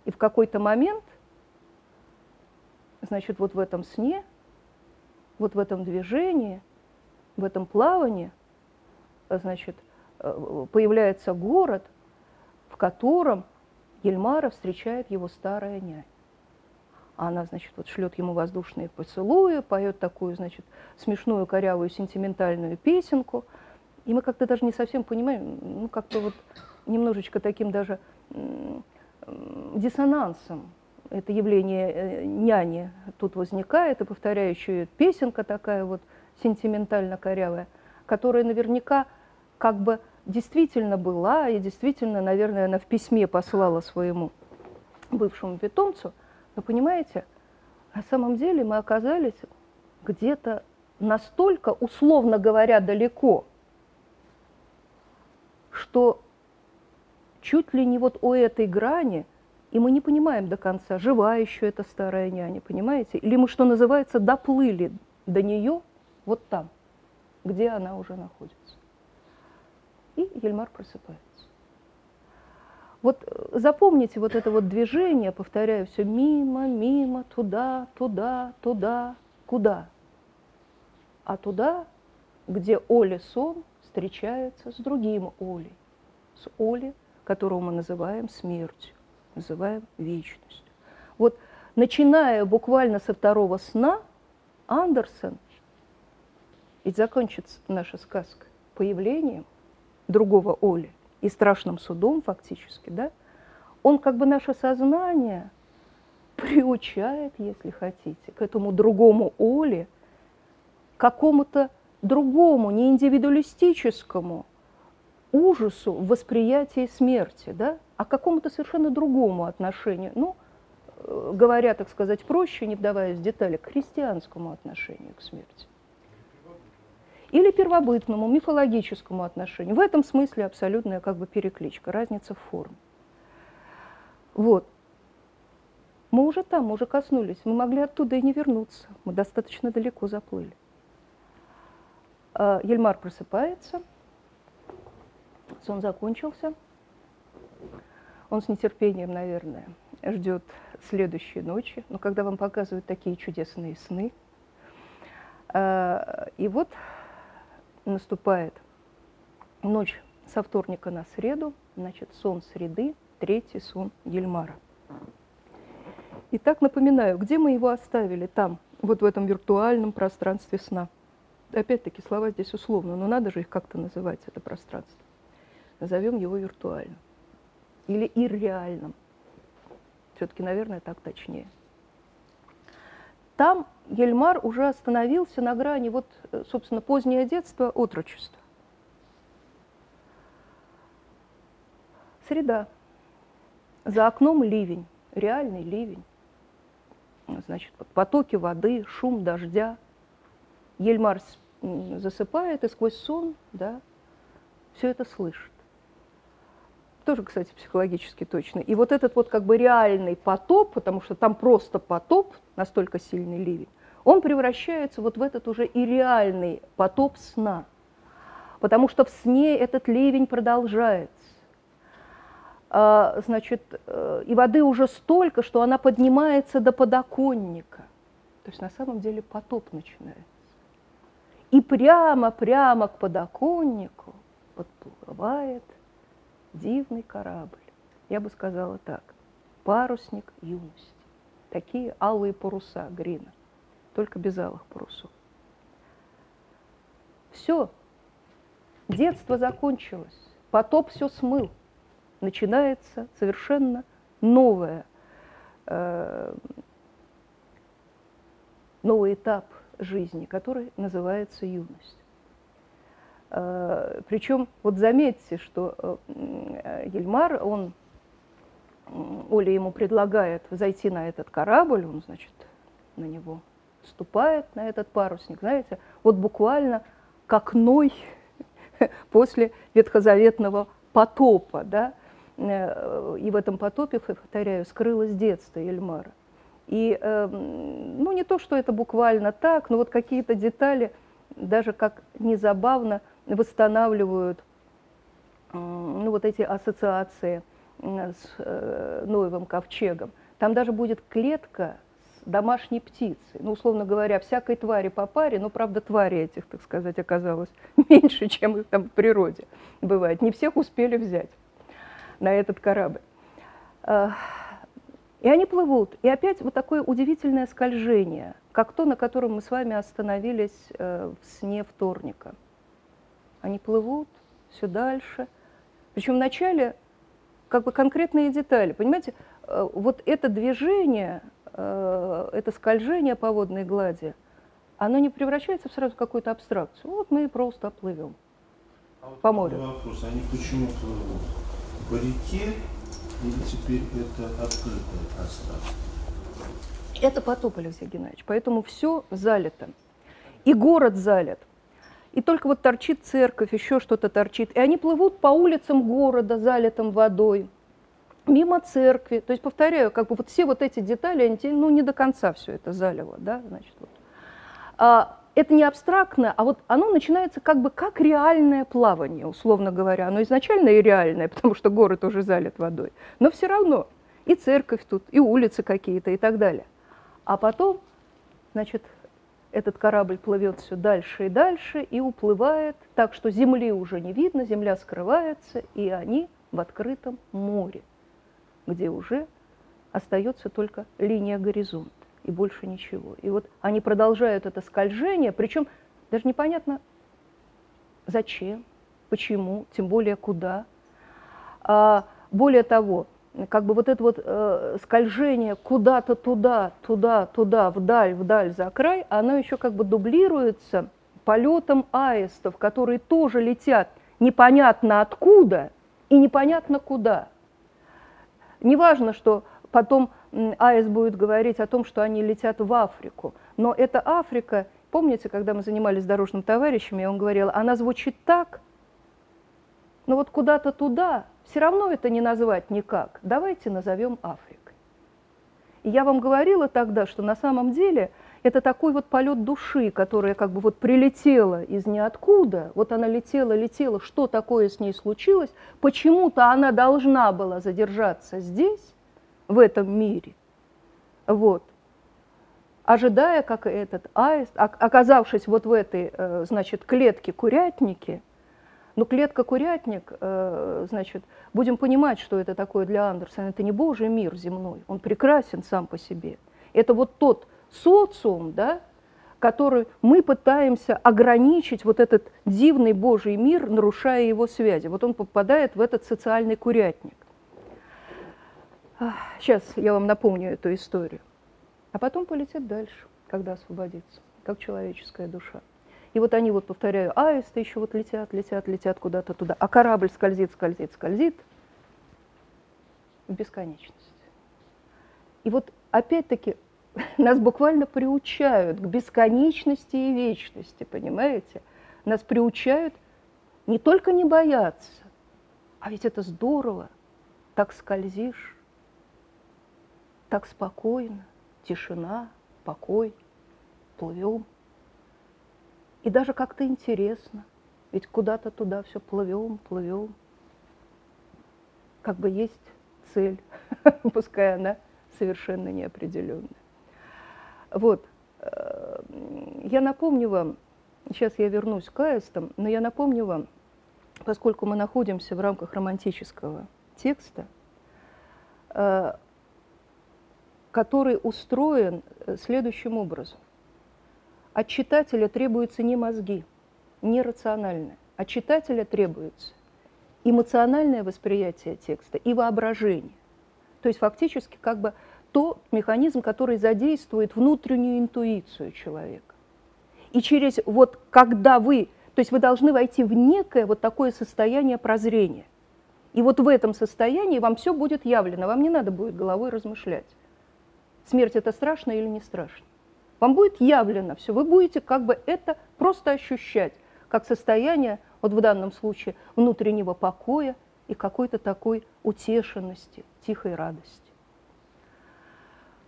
И в какой-то момент, значит, вот в этом сне, вот в этом движении, в этом плавании, значит, э, появляется город, в котором Ельмара встречает его старая нянь. Она, значит, вот шлет ему воздушные поцелуи, поет такую, значит, смешную, корявую, сентиментальную песенку. И мы как-то даже не совсем понимаем, ну, как-то вот немножечко таким даже диссонансом это явление э, няни тут возникает, и повторяющая песенка такая вот сентиментально корявая, которая наверняка как бы действительно была, и действительно, наверное, она в письме послала своему бывшему питомцу, но понимаете, на самом деле мы оказались где-то настолько, условно говоря, далеко, что чуть ли не вот у этой грани, и мы не понимаем до конца, жива еще эта старая няня, понимаете? Или мы, что называется, доплыли до нее вот там, где она уже находится и Ельмар просыпается. Вот э, запомните вот это вот движение, повторяю все, мимо, мимо, туда, туда, туда, куда? А туда, где Оля сон встречается с другим Олей, с Олей, которого мы называем смертью, называем вечностью. Вот начиная буквально со второго сна, Андерсон, ведь закончится наша сказка появлением – другого Оли и страшным судом фактически, да, он как бы наше сознание приучает, если хотите, к этому другому Оле, какому-то другому, не индивидуалистическому ужасу в восприятии смерти, да, а какому-то совершенно другому отношению, ну, э, говоря, так сказать, проще, не вдаваясь в детали, к христианскому отношению к смерти или первобытному, мифологическому отношению. В этом смысле абсолютная как бы перекличка, разница в форме. Вот. Мы уже там, мы уже коснулись, мы могли оттуда и не вернуться, мы достаточно далеко заплыли. А, Ельмар просыпается, сон закончился, он с нетерпением, наверное, ждет следующей ночи, но когда вам показывают такие чудесные сны, а, и вот наступает ночь со вторника на среду, значит, сон среды, третий сон Ельмара. Итак, напоминаю, где мы его оставили? Там, вот в этом виртуальном пространстве сна. Опять-таки, слова здесь условно, но надо же их как-то называть, это пространство. Назовем его виртуальным или ирреальным. Все-таки, наверное, так точнее. Там Ельмар уже остановился на грани, вот, э, собственно, позднее детство, отрочество. Среда. За окном ливень, реальный ливень. Значит, потоки воды, шум дождя, Ельмар засыпает и сквозь сон да, все это слышит. Тоже, кстати, психологически точно. И вот этот вот как бы реальный потоп, потому что там просто потоп, настолько сильный ливень, он превращается вот в этот уже и реальный потоп сна. Потому что в сне этот ливень продолжается. А, значит, э, и воды уже столько, что она поднимается до подоконника. То есть на самом деле потоп начинается. И прямо-прямо к подоконнику подплывает дивный корабль. Я бы сказала так, парусник юности. Такие алые паруса Грина, только без алых парусов. Все, детство закончилось, потоп все смыл начинается совершенно новое, э, новый этап жизни, который называется юность. Э, причем, вот заметьте, что э, Ельмар, он, Оля ему предлагает зайти на этот корабль, он, значит, на него ступает, на этот парусник, знаете, вот буквально как Ной после ветхозаветного потопа, да, Э, и в этом потопе, повторяю, скрылось детство Эльмара. И, эм, ну, не то, что это буквально так, но вот какие-то детали, даже как незабавно, восстанавливают ну, вот эти ассоциации с э, Ноевым ковчегом. Там даже будет клетка с домашней птицей. Ну, условно говоря, всякой твари по паре, но, правда, твари этих, так сказать, оказалось меньше, чем их там в природе бывает. Не всех успели взять на этот корабль. А, и они плывут. И опять вот такое удивительное скольжение, как то, на котором мы с вами остановились э, в сне вторника. Они плывут все дальше. Причем вначале как бы конкретные детали. Понимаете, э, вот это движение, э, это скольжение по водной глади, оно не превращается в сразу в какую-то абстракцию. Вот мы просто плывем а вот по морю. Вопрос, они почему плывут? по реке или теперь это открытое пространство? Это потоп, Алексей Геннадьевич, поэтому все залито. И город залит. И только вот торчит церковь, еще что-то торчит. И они плывут по улицам города, залитым водой, мимо церкви. То есть, повторяю, как бы вот все вот эти детали, они, ну, не до конца все это залило, да, значит, вот. А, это не абстрактное, а вот оно начинается как бы как реальное плавание, условно говоря. Оно изначально и реальное, потому что город уже залит водой. Но все равно и церковь тут, и улицы какие-то и так далее. А потом, значит, этот корабль плывет все дальше и дальше и уплывает так, что земли уже не видно, земля скрывается, и они в открытом море, где уже остается только линия горизонта и больше ничего. И вот они продолжают это скольжение, причем даже непонятно зачем, почему, тем более куда. А, более того, как бы вот это вот э, скольжение куда-то туда, туда, туда, вдаль, вдаль, за край, оно еще как бы дублируется полетом аистов, которые тоже летят непонятно откуда и непонятно куда. Неважно, что потом АЭС будет говорить о том, что они летят в Африку. Но эта Африка, помните, когда мы занимались дорожным товарищем, я вам говорила, она звучит так, но вот куда-то туда, все равно это не назвать никак. Давайте назовем Африкой. И я вам говорила тогда, что на самом деле это такой вот полет души, которая как бы вот прилетела из ниоткуда, вот она летела, летела, что такое с ней случилось, почему-то она должна была задержаться здесь, в этом мире. Вот. Ожидая, как этот аист, оказавшись вот в этой, э, значит, клетке курятники, ну, клетка-курятник, э, значит, будем понимать, что это такое для Андерсона. Это не Божий мир земной, он прекрасен сам по себе. Это вот тот социум, да, который мы пытаемся ограничить вот этот дивный Божий мир, нарушая его связи. Вот он попадает в этот социальный курятник. Сейчас я вам напомню эту историю. А потом полетит дальше, когда освободится, как человеческая душа. И вот они, вот повторяю, аисты еще вот летят, летят, летят куда-то туда, а корабль скользит, скользит, скользит в бесконечность. И вот опять-таки нас буквально приучают к бесконечности и вечности, понимаете? Нас приучают не только не бояться, а ведь это здорово, так скользишь, так спокойно, тишина, покой, плывем. И даже как-то интересно, ведь куда-то туда все плывем, плывем. Как бы есть цель, пускай она совершенно неопределенная. Вот. Э, я напомню вам, сейчас я вернусь к аистам, но я напомню вам, поскольку мы находимся в рамках романтического текста, э, который устроен следующим образом. От читателя требуются не мозги, не рациональное. От читателя требуется эмоциональное восприятие текста и воображение. То есть фактически как бы тот механизм, который задействует внутреннюю интуицию человека. И через вот когда вы, то есть вы должны войти в некое вот такое состояние прозрения. И вот в этом состоянии вам все будет явлено, вам не надо будет головой размышлять. Смерть это страшно или не страшно. Вам будет явлено все, вы будете как бы это просто ощущать, как состояние, вот в данном случае, внутреннего покоя и какой-то такой утешенности, тихой радости.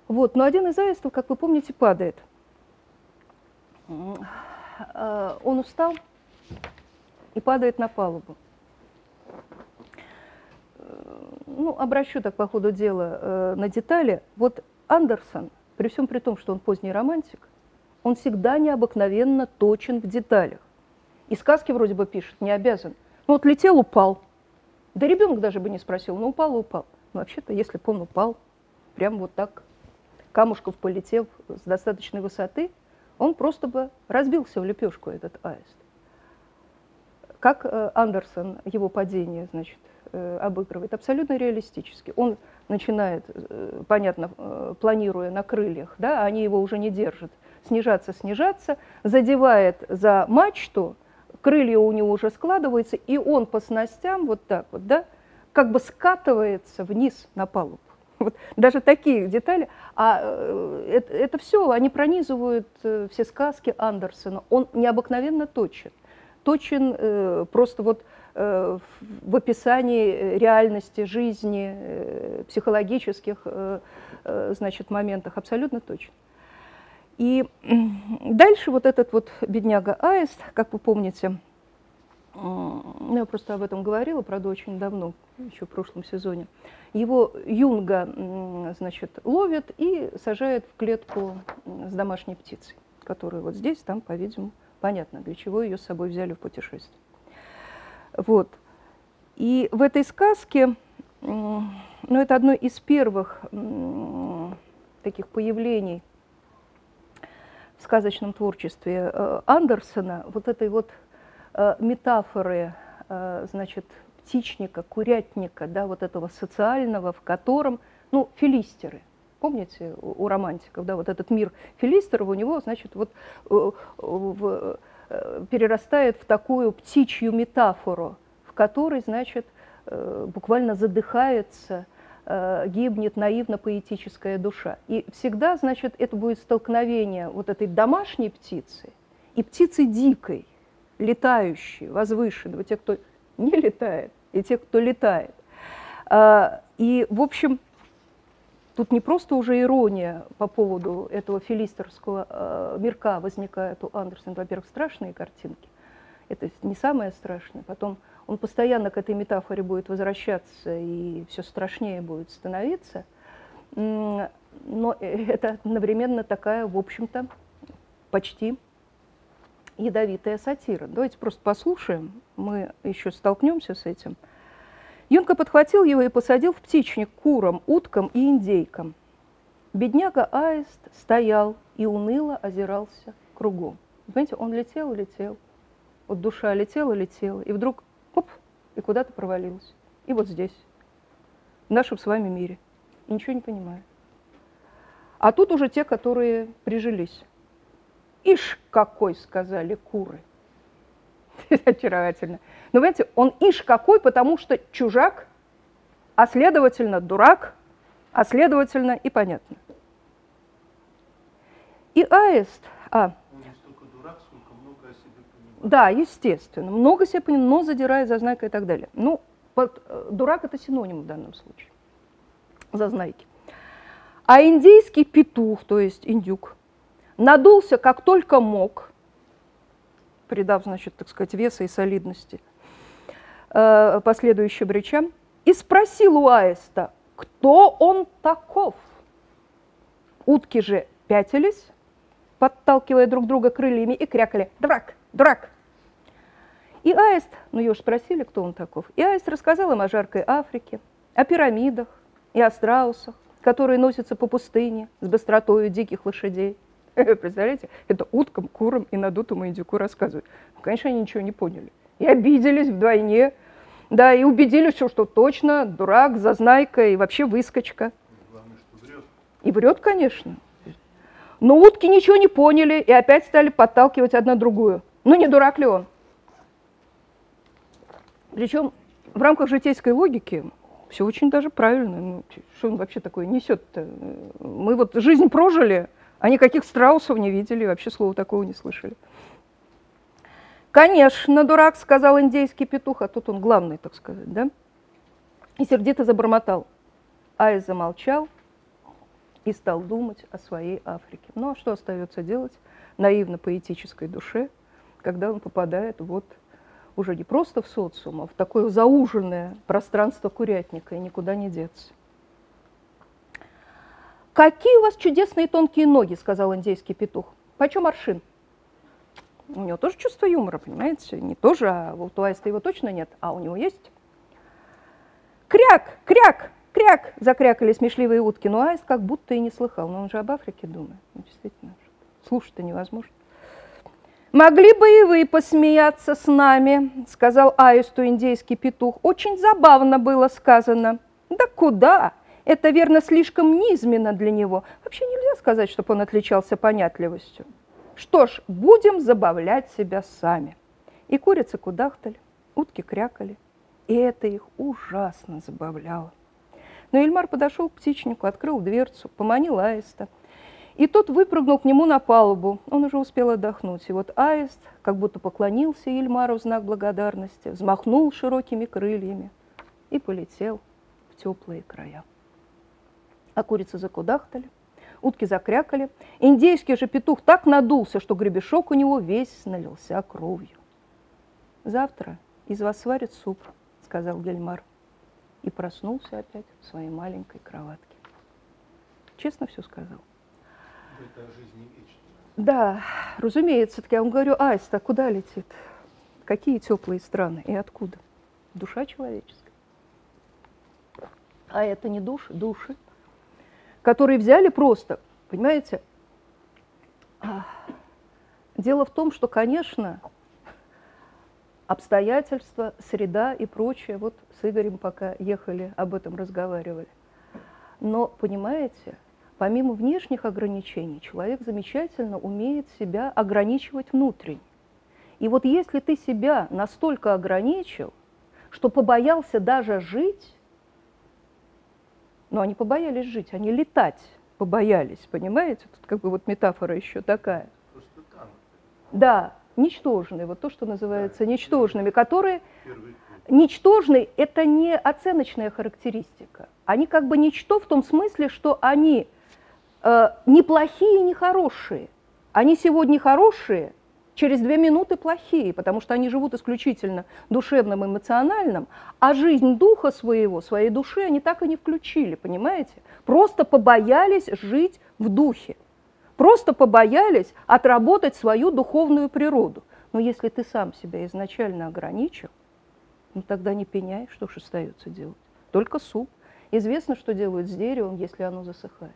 Вот. Но один из аистов, как вы помните, падает. Э, он устал и падает на палубу. Э, ну, обращу так по ходу дела э, на детали. Вот Андерсон, при всем при том, что он поздний романтик, он всегда необыкновенно точен в деталях. И сказки вроде бы пишет, не обязан. Ну вот летел, упал. Да ребенок даже бы не спросил, ну упал, упал. Но вообще-то, если бы он упал, прям вот так камушков полетев с достаточной высоты, он просто бы разбился в лепешку, этот аист. Как э, Андерсон его падение, значит, э, обыгрывает? Абсолютно реалистически. Он начинает, э, понятно, планируя на крыльях, да, они его уже не держат, снижаться, снижаться, задевает за мачту, крылья у него уже складываются, и он по снастям вот так вот, да, как бы скатывается вниз на палубу. Вот даже такие детали. А это, это все, они пронизывают все сказки Андерсона. Он необыкновенно точен. Точен э, просто вот э, в описании реальности, жизни, э, психологических э, э, значит, моментах. Абсолютно точен. И дальше вот этот вот бедняга Аист, как вы помните, ну, я просто об этом говорила, правда, очень давно, еще в прошлом сезоне. Его юнга, значит, ловит и сажает в клетку с домашней птицей, которая вот здесь, там, по-видимому, понятно, для чего ее с собой взяли в путешествие. Вот. И в этой сказке, ну, это одно из первых таких появлений в сказочном творчестве э, Андерсона, вот этой вот Э, метафоры, э, значит, птичника, курятника, да, вот этого социального, в котором, ну, филистеры, помните, у, романтиков, да, вот этот мир филистеров у него, значит, вот э, в, перерастает в такую птичью метафору, в которой, значит, буквально задыхается, гибнет наивно-поэтическая душа. И всегда, значит, это будет столкновение вот этой домашней птицы и птицы дикой, летающие, возвышенные, те, кто не летает, и те, кто летает. А, и, в общем, тут не просто уже ирония по поводу этого филистерского а, мирка возникает у Андерсона. Во-первых, страшные картинки. Это не самое страшное. Потом он постоянно к этой метафоре будет возвращаться, и все страшнее будет становиться. Но это одновременно такая, в общем-то, почти ядовитая сатира. Давайте просто послушаем, мы еще столкнемся с этим. Юнка подхватил его и посадил в птичник курам, уткам и индейкам. Бедняга Аист стоял и уныло озирался кругом. Понимаете, он летел, летел, вот душа летела, летела, и вдруг, оп, и куда-то провалился. И вот здесь, в нашем с вами мире. И ничего не понимает. А тут уже те, которые прижились. Ишь какой, сказали куры. Очаровательно. Но понимаете, он ишь какой, потому что чужак, а следовательно дурак, а следовательно и понятно. И аист, а, да, естественно, много себе понимает, но задирает, зазнайка и так далее. Ну, под- э, дурак это синоним в данном случае, зазнайки. А индийский петух, то есть индюк, надулся как только мог, придав, значит, так сказать, веса и солидности э, последующим речам, и спросил у аиста, кто он таков. Утки же пятились, подталкивая друг друга крыльями, и крякали «Дурак! Дурак!». И аист, ну ее же спросили, кто он таков, и аист рассказал им о жаркой Африке, о пирамидах и о страусах, которые носятся по пустыне с быстротою диких лошадей. Представляете, это уткам, курам и надутому индюку рассказывают. Ну, конечно, они ничего не поняли. И обиделись вдвойне, да, и убедились, что, что точно дурак, зазнайка и вообще выскочка. Главное, что врет. И врет, конечно. Но утки ничего не поняли и опять стали подталкивать одна другую. Ну, не дурак ли он? Причем в рамках житейской логики все очень даже правильно. Ну, что он вообще такое несет-то? Мы вот жизнь прожили, а никаких страусов не видели, вообще слова такого не слышали. Конечно, дурак, сказал индейский петух, а тут он главный, так сказать, да? И сердито забормотал. Ай замолчал, и стал думать о своей Африке. Ну а что остается делать наивно-поэтической душе, когда он попадает вот уже не просто в социум, а в такое зауженное пространство курятника, и никуда не деться. «Какие у вас чудесные тонкие ноги!» — сказал индейский петух. «Почем аршин?» У него тоже чувство юмора, понимаете? Не тоже, а у аиста его точно нет, а у него есть. «Кряк! Кряк! Кряк!» — закрякали смешливые утки, но аист как будто и не слыхал. Но он же об Африке думает. Ну, действительно, слушать-то невозможно. «Могли бы и вы посмеяться с нами», — сказал аисту индейский петух. «Очень забавно было сказано». «Да куда? Это, верно, слишком низменно для него. Вообще нельзя сказать, чтобы он отличался понятливостью. Что ж, будем забавлять себя сами». И курицы кудахтали, утки крякали, и это их ужасно забавляло. Но Ильмар подошел к птичнику, открыл дверцу, поманил аиста. И тот выпрыгнул к нему на палубу. Он уже успел отдохнуть. И вот аист как будто поклонился Ильмару в знак благодарности, взмахнул широкими крыльями и полетел в теплые края. А курицы закудахтали, утки закрякали. Индейский же петух так надулся, что гребешок у него весь налился кровью. «Завтра из вас сварят суп», — сказал Гельмар. И проснулся опять в своей маленькой кроватке. Честно все сказал. Да, разумеется, так я вам говорю, Аист, а куда летит? Какие теплые страны и откуда? Душа человеческая. А это не души, души, которые взяли просто, понимаете? Дело в том, что, конечно, обстоятельства, среда и прочее, вот с Игорем пока ехали, об этом разговаривали. Но, понимаете, помимо внешних ограничений, человек замечательно умеет себя ограничивать внутренне. И вот если ты себя настолько ограничил, что побоялся даже жить, но они побоялись жить, они летать побоялись, понимаете? Тут как бы вот метафора еще такая. Да, ничтожные, вот то, что называется ничтожными, которые ничтожный – это не оценочная характеристика. Они как бы ничто в том смысле, что они э, не плохие, не хорошие. Они сегодня хорошие, через две минуты плохие, потому что они живут исключительно душевным, эмоциональным, а жизнь духа своего, своей души они так и не включили, понимаете? Просто побоялись жить в духе. Просто побоялись отработать свою духовную природу. Но если ты сам себя изначально ограничил, ну тогда не пеняй, что ж остается делать. Только суп. Известно, что делают с деревом, если оно засыхает.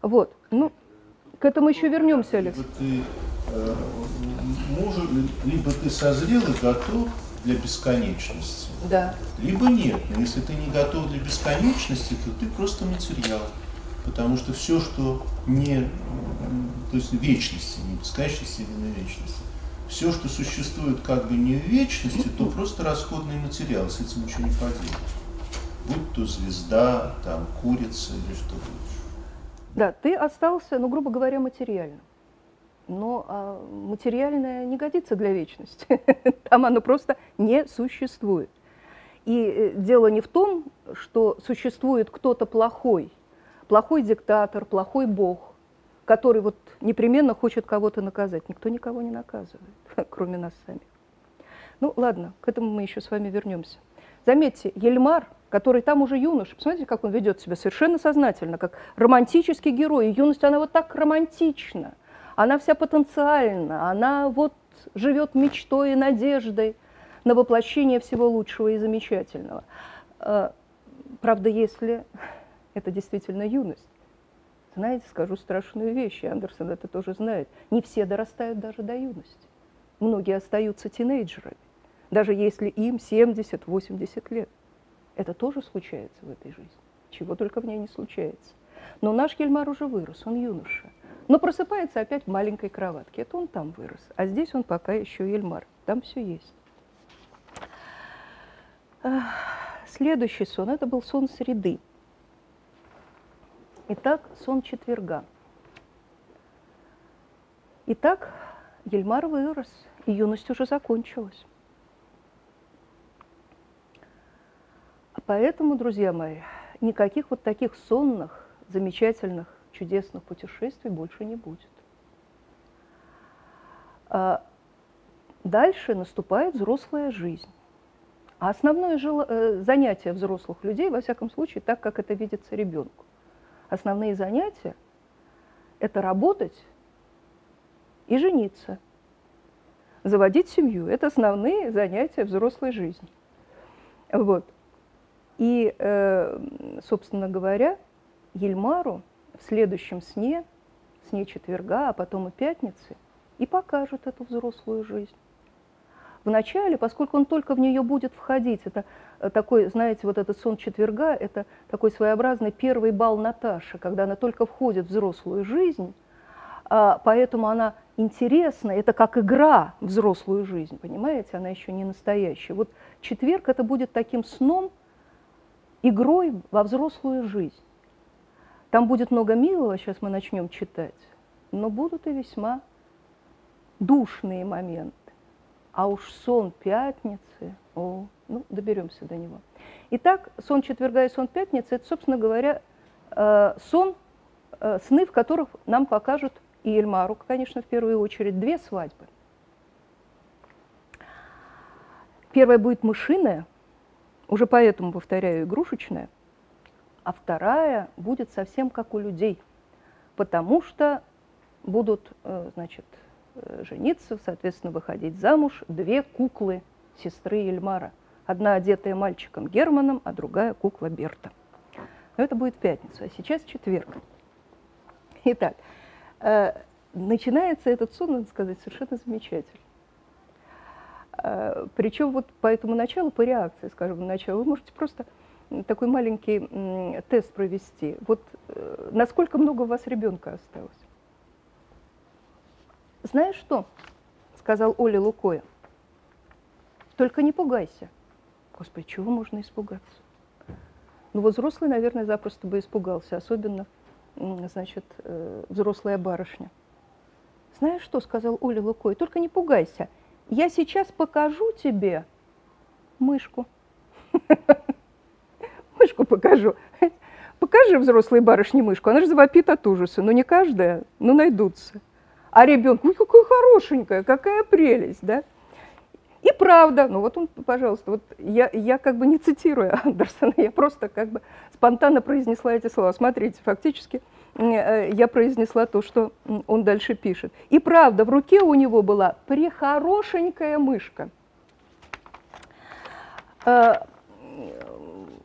Вот. Ну, к этому еще вернемся, Алекс. Либо ты, э, может, либо ты созрел и готов для бесконечности, Да. либо нет. Но если ты не готов для бесконечности, то ты просто материал. Потому что все, что не, то есть вечности, не бесконечности, именно вечности, все, что существует как бы не в вечности, то просто расходный материал, с этим ничего не поделать. Будь то звезда, там, курица или что-то. Да, ты остался, ну, грубо говоря, материальным. Но а, материальное не годится для вечности. Там оно просто не существует. И э, дело не в том, что существует кто-то плохой, плохой диктатор, плохой бог, который вот непременно хочет кого-то наказать. Никто никого не наказывает, кроме нас самих. Ну ладно, к этому мы еще с вами вернемся. Заметьте, Ельмар, который там уже юноша, посмотрите, как он ведет себя совершенно сознательно, как романтический герой. Юность, она вот так романтична, она вся потенциальна, она вот живет мечтой и надеждой на воплощение всего лучшего и замечательного. А, правда, если это действительно юность, знаете, скажу страшную вещь, и Андерсон это тоже знает. Не все дорастают даже до юности. Многие остаются тинейджерами, даже если им 70-80 лет. Это тоже случается в этой жизни. Чего только в ней не случается. Но наш Ельмар уже вырос, он юноша. Но просыпается опять в маленькой кроватке. Это он там вырос. А здесь он пока еще Ельмар. Там все есть. Следующий сон – это был сон среды. Итак, сон четверга. Итак, Ельмар вырос, и юность уже закончилась. Поэтому, друзья мои, никаких вот таких сонных, замечательных, чудесных путешествий больше не будет. А дальше наступает взрослая жизнь. А основное э, занятие взрослых людей, во всяком случае, так, как это видится ребенку, основные занятия – это работать и жениться. Заводить семью – это основные занятия взрослой жизни. Вот. И, э, собственно говоря, Ельмару в следующем сне, сне четверга, а потом и пятницы, и покажут эту взрослую жизнь. Вначале, поскольку он только в нее будет входить, это Э, такой, знаете, вот этот сон четверга, это такой своеобразный первый бал Наташи, когда она только входит в взрослую жизнь, а, поэтому она интересна, это как игра взрослую жизнь, понимаете, она еще не настоящая. Вот четверг это будет таким сном, игрой во взрослую жизнь. Там будет много милого, сейчас мы начнем читать, но будут и весьма душные моменты. А уж сон пятницы, о, ну, доберемся до него. Итак, сон четверга и сон пятницы – это, собственно говоря, э, сон, э, сны, в которых нам покажут и Эльмару, конечно, в первую очередь, две свадьбы. Первая будет мышиная, уже поэтому, повторяю, игрушечная, а вторая будет совсем как у людей, потому что будут, э, значит, жениться, соответственно, выходить замуж две куклы сестры Эльмара – Одна одетая мальчиком Германом, а другая кукла Берта. Но это будет пятница, а сейчас четверг. Итак, э, начинается этот сон, надо сказать, совершенно замечательно. Э, причем вот по этому началу, по реакции, скажем, началу, вы можете просто такой маленький тест провести. Вот э, насколько много у вас ребенка осталось? Знаешь что? Сказал Оля Лукоя. Только не пугайся. Господи, чего можно испугаться? Ну, вот взрослый, наверное, запросто бы испугался, особенно, значит, э, взрослая барышня. Знаешь что, сказал Оля Лукой, только не пугайся. Я сейчас покажу тебе мышку. Мышку покажу. Покажи взрослой барышне мышку. Она же завопит от ужаса. Но не каждая, но найдутся. А ребенок, ой, какая хорошенькая, какая прелесть, да? И правда, ну вот он, пожалуйста, вот я, я как бы не цитирую Андерсона, я просто как бы спонтанно произнесла эти слова. Смотрите, фактически я произнесла то, что он дальше пишет. И правда, в руке у него была прихорошенькая мышка. Э,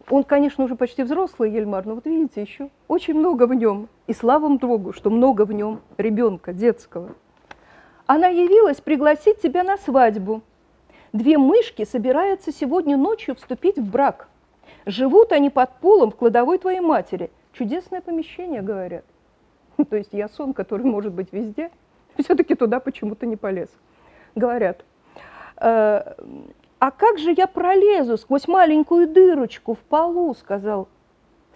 он, конечно, уже почти взрослый Ельмар, но вот видите, еще очень много в нем. И слава Богу, что много в нем ребенка детского. Она явилась пригласить тебя на свадьбу. Две мышки собираются сегодня ночью вступить в брак. Живут они под полом в кладовой твоей матери. Чудесное помещение, говорят. То есть я сон, который может быть везде, все-таки туда почему-то не полез. Говорят. «Э, а как же я пролезу сквозь маленькую дырочку в полу, сказал,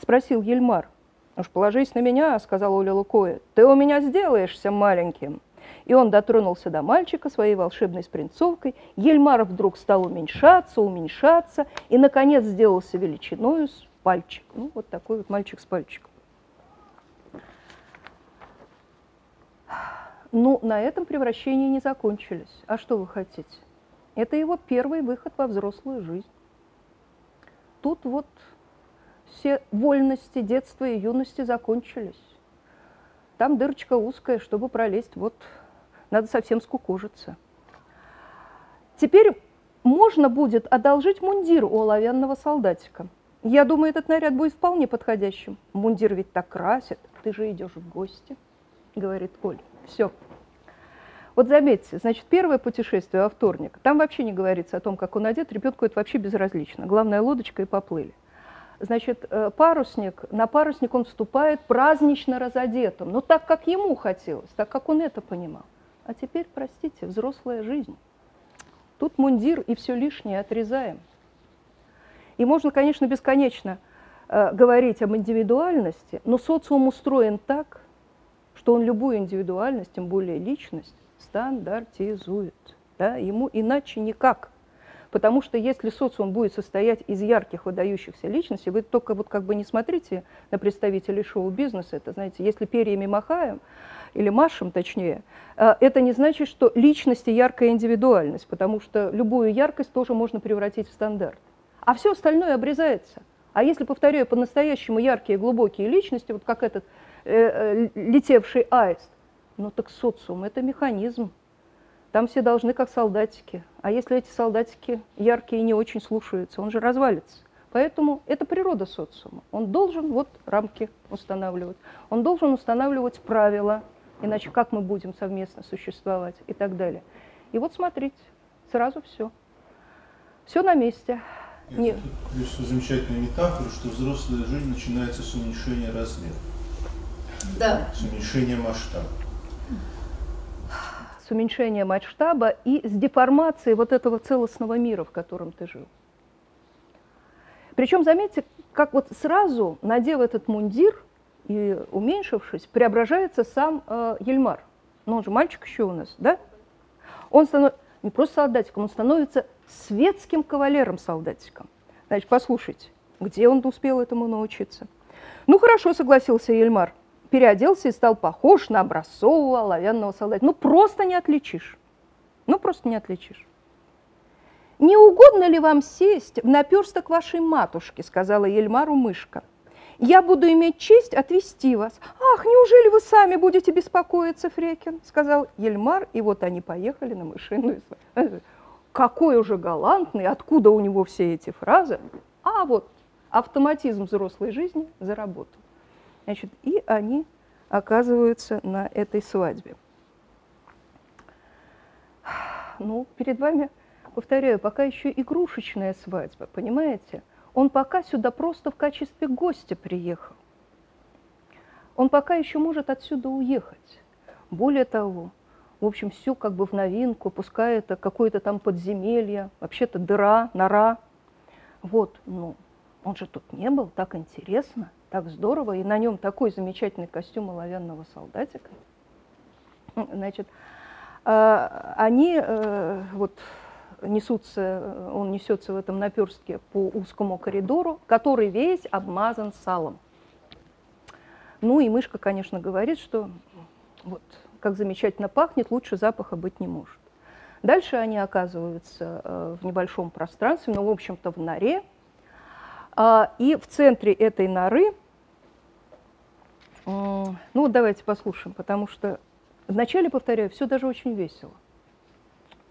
спросил Ельмар. Уж положись на меня, сказала Оля Лукоя, ты у меня сделаешься маленьким. И он дотронулся до мальчика своей волшебной спринцовкой. Ельмар вдруг стал уменьшаться, уменьшаться, и, наконец, сделался величиною с пальчик. Ну, вот такой вот мальчик с пальчиком. Ну, на этом превращения не закончились. А что вы хотите? Это его первый выход во взрослую жизнь. Тут вот все вольности детства и юности закончились. Там дырочка узкая, чтобы пролезть, вот надо совсем скукожиться. Теперь можно будет одолжить мундир у оловянного солдатика. Я думаю, этот наряд будет вполне подходящим. Мундир ведь так красит. Ты же идешь в гости, говорит Оль. Все. Вот заметьте, значит, первое путешествие во вторник, там вообще не говорится о том, как он одет, ребенку это вообще безразлично. Главная лодочка и поплыли. Значит, э, парусник, на парусник он вступает празднично разодетым, но так, как ему хотелось, так, как он это понимал. А теперь, простите, взрослая жизнь. Тут мундир и все лишнее отрезаем. И можно, конечно, бесконечно э, говорить об индивидуальности, но социум устроен так, что он любую индивидуальность, тем более личность, стандартизует. Да? Ему иначе никак. Потому что если социум будет состоять из ярких, выдающихся личностей, вы только вот как бы не смотрите на представителей шоу-бизнеса, это, знаете, если перьями махаем, или машем точнее, э, это не значит, что личность яркая индивидуальность, потому что любую яркость тоже можно превратить в стандарт. А все остальное обрезается. А если, повторяю, по-настоящему яркие, глубокие личности, вот как этот э, э, летевший аист, ну так социум – это механизм, там все должны как солдатики. А если эти солдатики яркие и не очень слушаются, он же развалится. Поэтому это природа социума. Он должен вот рамки устанавливать. Он должен устанавливать правила, иначе как мы будем совместно существовать и так далее. И вот смотрите, сразу все. Все на месте. Нет. Тут замечательная метафора, что взрослая жизнь начинается с уменьшения размера. Да. С уменьшения масштаба с уменьшением масштаба и с деформацией вот этого целостного мира, в котором ты жил. Причем, заметьте, как вот сразу, надев этот мундир и уменьшившись, преображается сам э, Ельмар. Ну, он же мальчик еще у нас, да? Он становится не просто солдатиком, он становится светским кавалером-солдатиком. Значит, послушайте, где он успел этому научиться? Ну, хорошо, согласился Ельмар переоделся и стал похож на образцового оловянного солдата. Ну, просто не отличишь. Ну, просто не отличишь. «Не угодно ли вам сесть в наперсток вашей матушки?» – сказала Ельмару мышка. «Я буду иметь честь отвезти вас». «Ах, неужели вы сами будете беспокоиться, Фрекин?» – сказал Ельмар, и вот они поехали на мышиную Какой уже галантный, откуда у него все эти фразы? А вот автоматизм взрослой жизни заработал. Значит, и они оказываются на этой свадьбе. Ну, перед вами, повторяю, пока еще игрушечная свадьба, понимаете? Он пока сюда просто в качестве гостя приехал. Он пока еще может отсюда уехать. Более того, в общем, все как бы в новинку, пускай это какое-то там подземелье, вообще-то дыра, нора. Вот, ну, он же тут не был, так интересно – так здорово, и на нем такой замечательный костюм оловянного солдатика. Значит, а, они э, вот несутся, он несется в этом наперстке по узкому коридору, который весь обмазан салом. Ну и мышка, конечно, говорит, что вот как замечательно пахнет, лучше запаха быть не может. Дальше они оказываются э, в небольшом пространстве, но, в общем-то, в норе. А, и в центре этой норы ну давайте послушаем, потому что вначале, повторяю, все даже очень весело.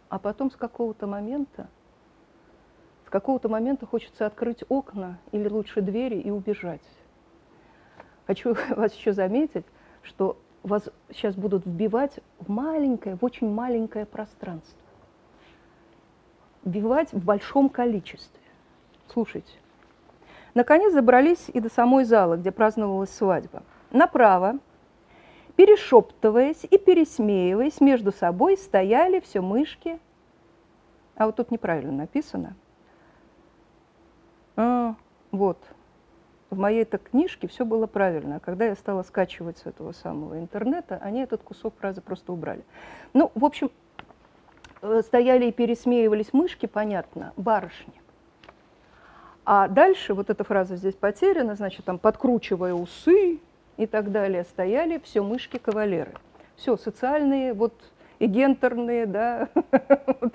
А потом с какого-то момента, с какого-то момента хочется открыть окна или лучше двери и убежать. Хочу вас еще заметить, что вас сейчас будут вбивать в маленькое, в очень маленькое пространство. Вбивать в большом количестве. Слушайте. Наконец забрались и до самой зала, где праздновалась свадьба направо, перешептываясь и пересмеиваясь между собой, стояли все мышки. А вот тут неправильно написано. А, вот. В моей-то книжке все было правильно. А когда я стала скачивать с этого самого интернета, они этот кусок фразы просто убрали. Ну, в общем, э, стояли и пересмеивались мышки, понятно, барышни. А дальше вот эта фраза здесь потеряна, значит, там подкручивая усы и так далее, стояли все мышки-кавалеры. Все, социальные, вот и гентерные, да,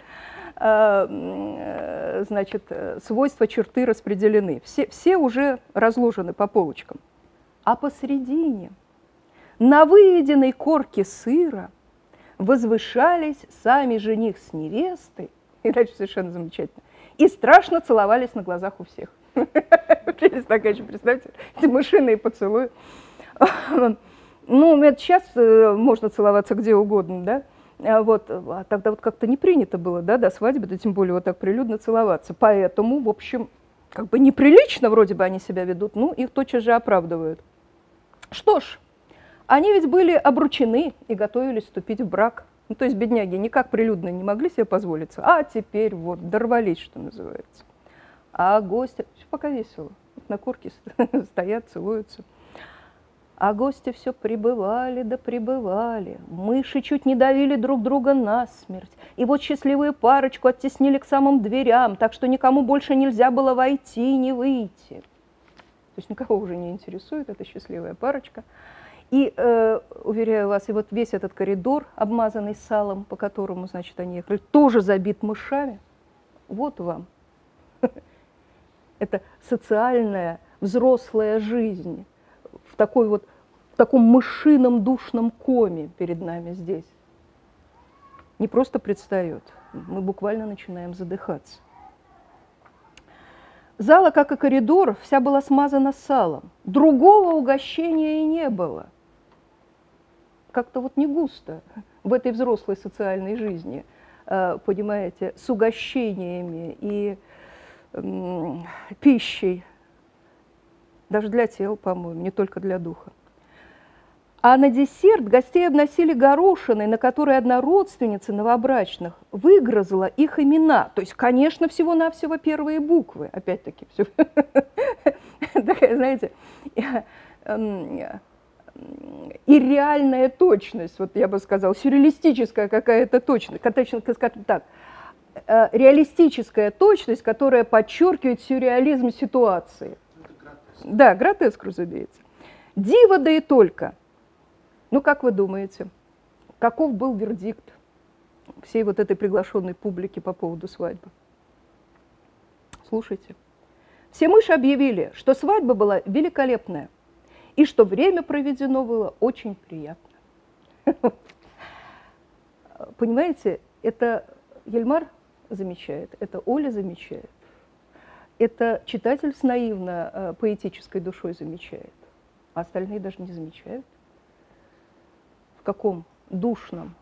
значит, свойства черты распределены. Все, все уже разложены по полочкам. А посредине, на выведенной корке сыра, возвышались сами жених с невестой, и дальше совершенно замечательно, и страшно целовались на глазах у всех. Прелесть такая представьте, эти мышиные поцелуи. Ну, это сейчас э, можно целоваться где угодно, да? А вот, а тогда вот как-то не принято было, да, до свадьбы, да тем более вот так прилюдно целоваться. Поэтому, в общем, как бы неприлично вроде бы они себя ведут, ну, их тотчас же оправдывают. Что ж, они ведь были обручены и готовились вступить в брак. Ну, то есть бедняги никак прилюдно не могли себе позволиться, а теперь вот дорвались, что называется. А гости, все пока весело, на курке стоят, целуются. А гости все прибывали да прибывали, мыши чуть не давили друг друга насмерть, и вот счастливую парочку оттеснили к самым дверям, так что никому больше нельзя было войти и не выйти. То есть никого уже не интересует эта счастливая парочка. И, э, уверяю вас, и вот весь этот коридор, обмазанный салом, по которому, значит, они ехали, тоже забит мышами. Вот вам. Это социальная взрослая жизнь в такой вот в таком мышином душном коме перед нами здесь. Не просто предстает, мы буквально начинаем задыхаться. Зала, как и коридор, вся была смазана салом. Другого угощения и не было – как-то вот не густо в этой взрослой социальной жизни, э, понимаете, с угощениями и пищей, даже для тела, по-моему, не только для духа. А на десерт гостей обносили горошиной, на которой одна родственница новобрачных выгрызла их имена. То есть, конечно, всего-навсего первые буквы. Опять-таки, все. Такая, знаете, и реальная точность, вот я бы сказала, сюрреалистическая какая-то точность, точно, скажем так, э, реалистическая точность, которая подчеркивает сюрреализм ситуации. Да, гротеск, разумеется. Диво, да и только. Ну, как вы думаете, каков был вердикт всей вот этой приглашенной публики по поводу свадьбы? Слушайте. Все мыши объявили, что свадьба была великолепная и что время проведено было очень приятно. Понимаете, это Ельмар замечает, это Оля замечает, это читатель с наивно э, поэтической душой замечает, а остальные даже не замечают. В каком душном,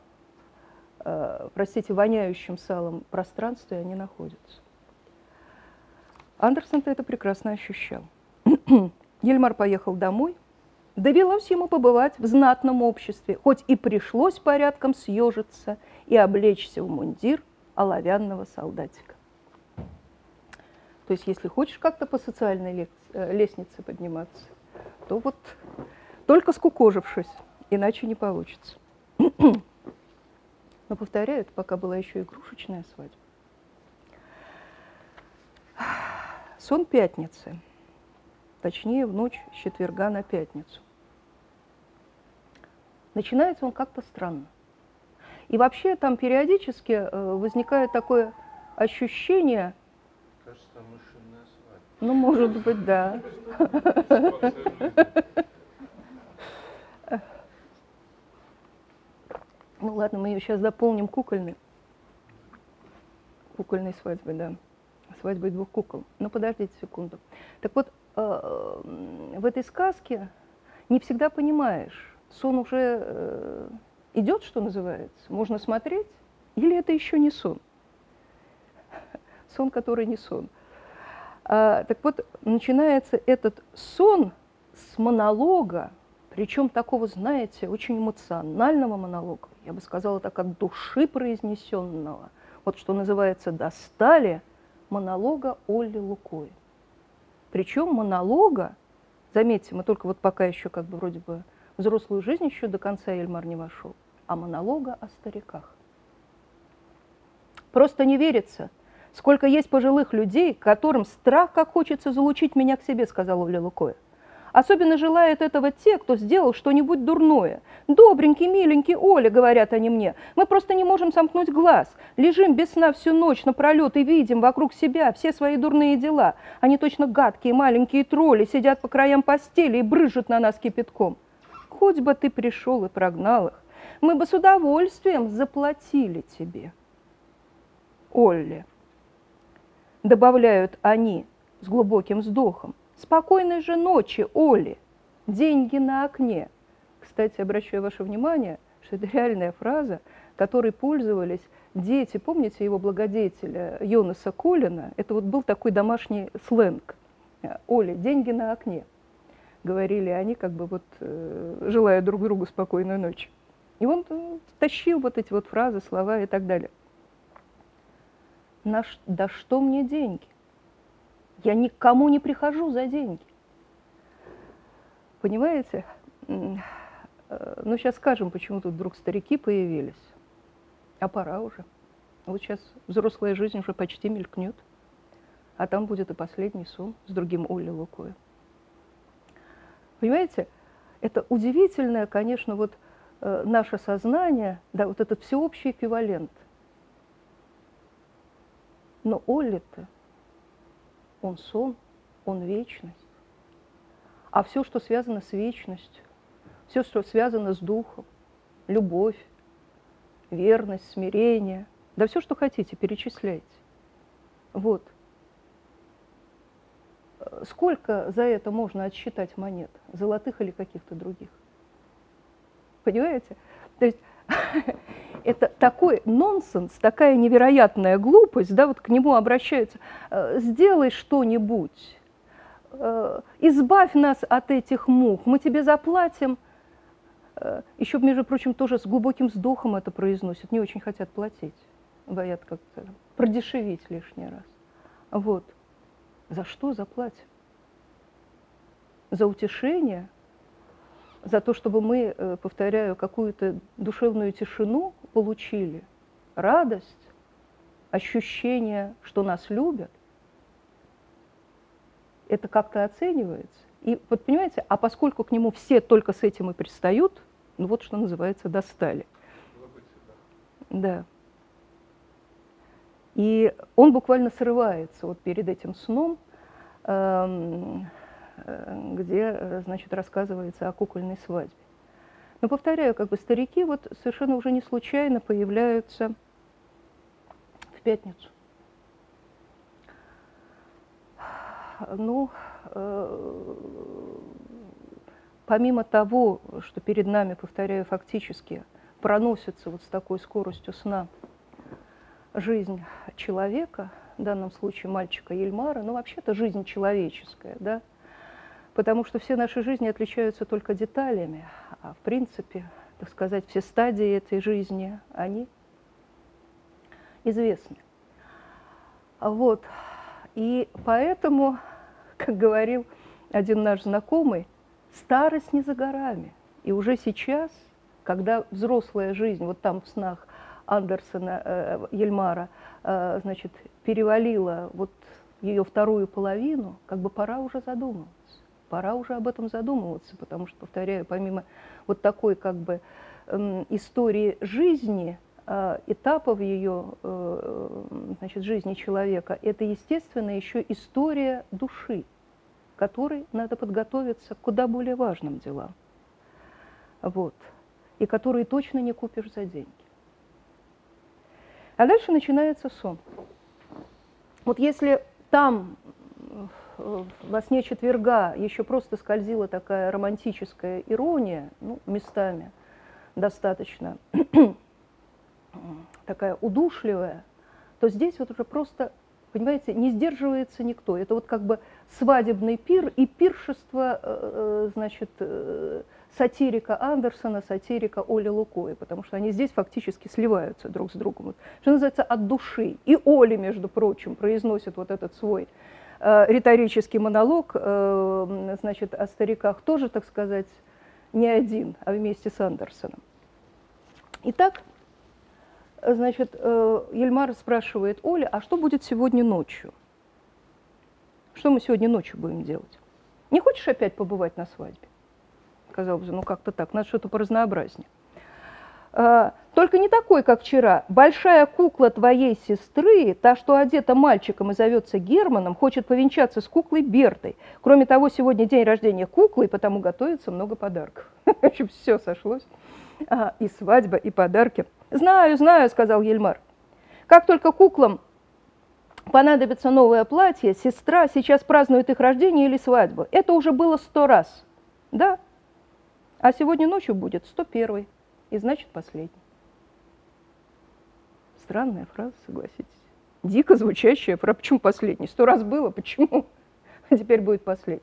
э, простите, воняющем салом пространстве они находятся. Андерсон-то это прекрасно ощущал. Ельмар поехал домой – Довелось ему побывать в знатном обществе, хоть и пришлось порядком съежиться и облечься в мундир оловянного солдатика. То есть, если хочешь как-то по социальной э, лестнице подниматься, то вот только скукожившись, иначе не получится. Но повторяю, это пока была еще игрушечная свадьба. Сон пятницы, точнее в ночь с четверга на пятницу начинается он как-то странно. И вообще там периодически э, возникает такое ощущение... Кажется, мышиная свадьба. Ну, может быть, да. Ну ладно, мы ее сейчас дополним кукольной. Кукольной свадьбой, да. Свадьбой двух кукол. Но подождите секунду. Так вот, э, в этой сказке не всегда понимаешь, сон уже э, идет, что называется, можно смотреть, или это еще не сон? Сон, который не сон. А, так вот, начинается этот сон с монолога, причем такого, знаете, очень эмоционального монолога, я бы сказала так, от души произнесенного, вот что называется «достали» монолога Олли Лукой. Причем монолога, Заметьте, мы только вот пока еще как бы вроде бы взрослую жизнь еще до конца Эльмар не вошел, а монолога о стариках. Просто не верится, сколько есть пожилых людей, которым страх, как хочется залучить меня к себе, сказала Оля Лукоя. Особенно желают этого те, кто сделал что-нибудь дурное. Добренький, миленький Оля, говорят они мне, мы просто не можем сомкнуть глаз. Лежим без сна всю ночь напролет и видим вокруг себя все свои дурные дела. Они точно гадкие маленькие тролли, сидят по краям постели и брыжут на нас кипятком. Хоть бы ты пришел и прогнал их, мы бы с удовольствием заплатили тебе. Олли. Добавляют они с глубоким вздохом. Спокойной же ночи, Оли. Деньги на окне. Кстати, обращаю ваше внимание, что это реальная фраза, которой пользовались дети. Помните его благодетеля Йонаса Колина? Это вот был такой домашний сленг. Оля, деньги на окне. Говорили они, как бы вот э, желая друг другу спокойной ночи. И он э, тащил вот эти вот фразы, слова и так далее. На, да что мне деньги? Я никому не прихожу за деньги. Понимаете? Э, ну, сейчас скажем, почему тут вдруг старики появились. А пора уже. Вот сейчас взрослая жизнь уже почти мелькнет. А там будет и последний сон с другим Олли Лукой. Понимаете? Это удивительное, конечно, вот э, наше сознание, да, вот этот всеобщий эквивалент. Но Олли-то он сон, он вечность. А все, что связано с вечностью, все, что связано с духом, любовь, верность, смирение, да все, что хотите, перечисляйте. Вот. Сколько за это можно отсчитать монет, золотых или каких-то других? Понимаете? То есть это такой нонсенс, такая невероятная глупость, да, вот к нему обращаются, «Э, сделай что-нибудь, э, избавь нас от этих мук, мы тебе заплатим. Э, Еще, между прочим, тоже с глубоким вздохом это произносят, не очень хотят платить, боят как-то продешевить лишний раз. Вот. За что заплатим? За утешение – за то, чтобы мы, э, повторяю, какую-то душевную тишину получили, радость, ощущение, что нас любят, это как-то оценивается. И вот понимаете, а поскольку к нему все только с этим и пристают, ну вот что называется, достали. Да. И он буквально срывается вот перед этим сном. Эм, где, э, значит, рассказывается о кукольной свадьбе. Но повторяю, как бы старики вот совершенно уже не случайно появляются в пятницу. Ну, э, помимо того, что перед нами, повторяю, фактически проносится вот с такой скоростью сна жизнь человека, в данном случае мальчика Ельмара, ну вообще-то жизнь человеческая, да, потому что все наши жизни отличаются только деталями, а в принципе, так сказать, все стадии этой жизни, они известны. Вот. И поэтому, как говорил один наш знакомый, старость не за горами. И уже сейчас, когда взрослая жизнь, вот там в снах Андерсона, э, Ельмара, э, значит, перевалила вот ее вторую половину, как бы пора уже задуматься пора уже об этом задумываться, потому что, повторяю, помимо вот такой как бы эм, истории жизни, э, этапов ее э, значит, жизни человека, это, естественно, еще история души, которой надо подготовиться к куда более важным делам. Вот. И которые точно не купишь за деньги. А дальше начинается сон. Вот если там во сне четверга еще просто скользила такая романтическая ирония, ну, местами достаточно такая удушливая, то здесь вот уже просто, понимаете, не сдерживается никто. Это вот как бы свадебный пир и пиршество, э, э, значит, э, сатирика Андерсона, сатирика Оли Лукои, потому что они здесь фактически сливаются друг с другом. Что называется, от души. И Оли, между прочим, произносит вот этот свой э, риторический монолог, э, значит, о стариках тоже, так сказать, не один, а вместе с Андерсоном. Итак, значит, э, Ельмар спрашивает Оля, а что будет сегодня ночью? Что мы сегодня ночью будем делать? Не хочешь опять побывать на свадьбе? Казалось бы, ну как-то так, надо что-то поразнообразнее. А, только не такой, как вчера. Большая кукла твоей сестры, та, что одета мальчиком и зовется Германом, хочет повенчаться с куклой Бертой. Кроме того, сегодня день рождения куклы, и потому готовится много подарков. В общем, все сошлось. А, и свадьба, и подарки. Знаю, знаю, сказал Ельмар. Как только куклам понадобится новое платье, сестра сейчас празднует их рождение или свадьбу. Это уже было сто раз. Да. А сегодня ночью будет сто первый и значит последний. Странная фраза, согласитесь. Дико звучащая фраза. Почему последний? Сто раз было, почему? А теперь будет последний.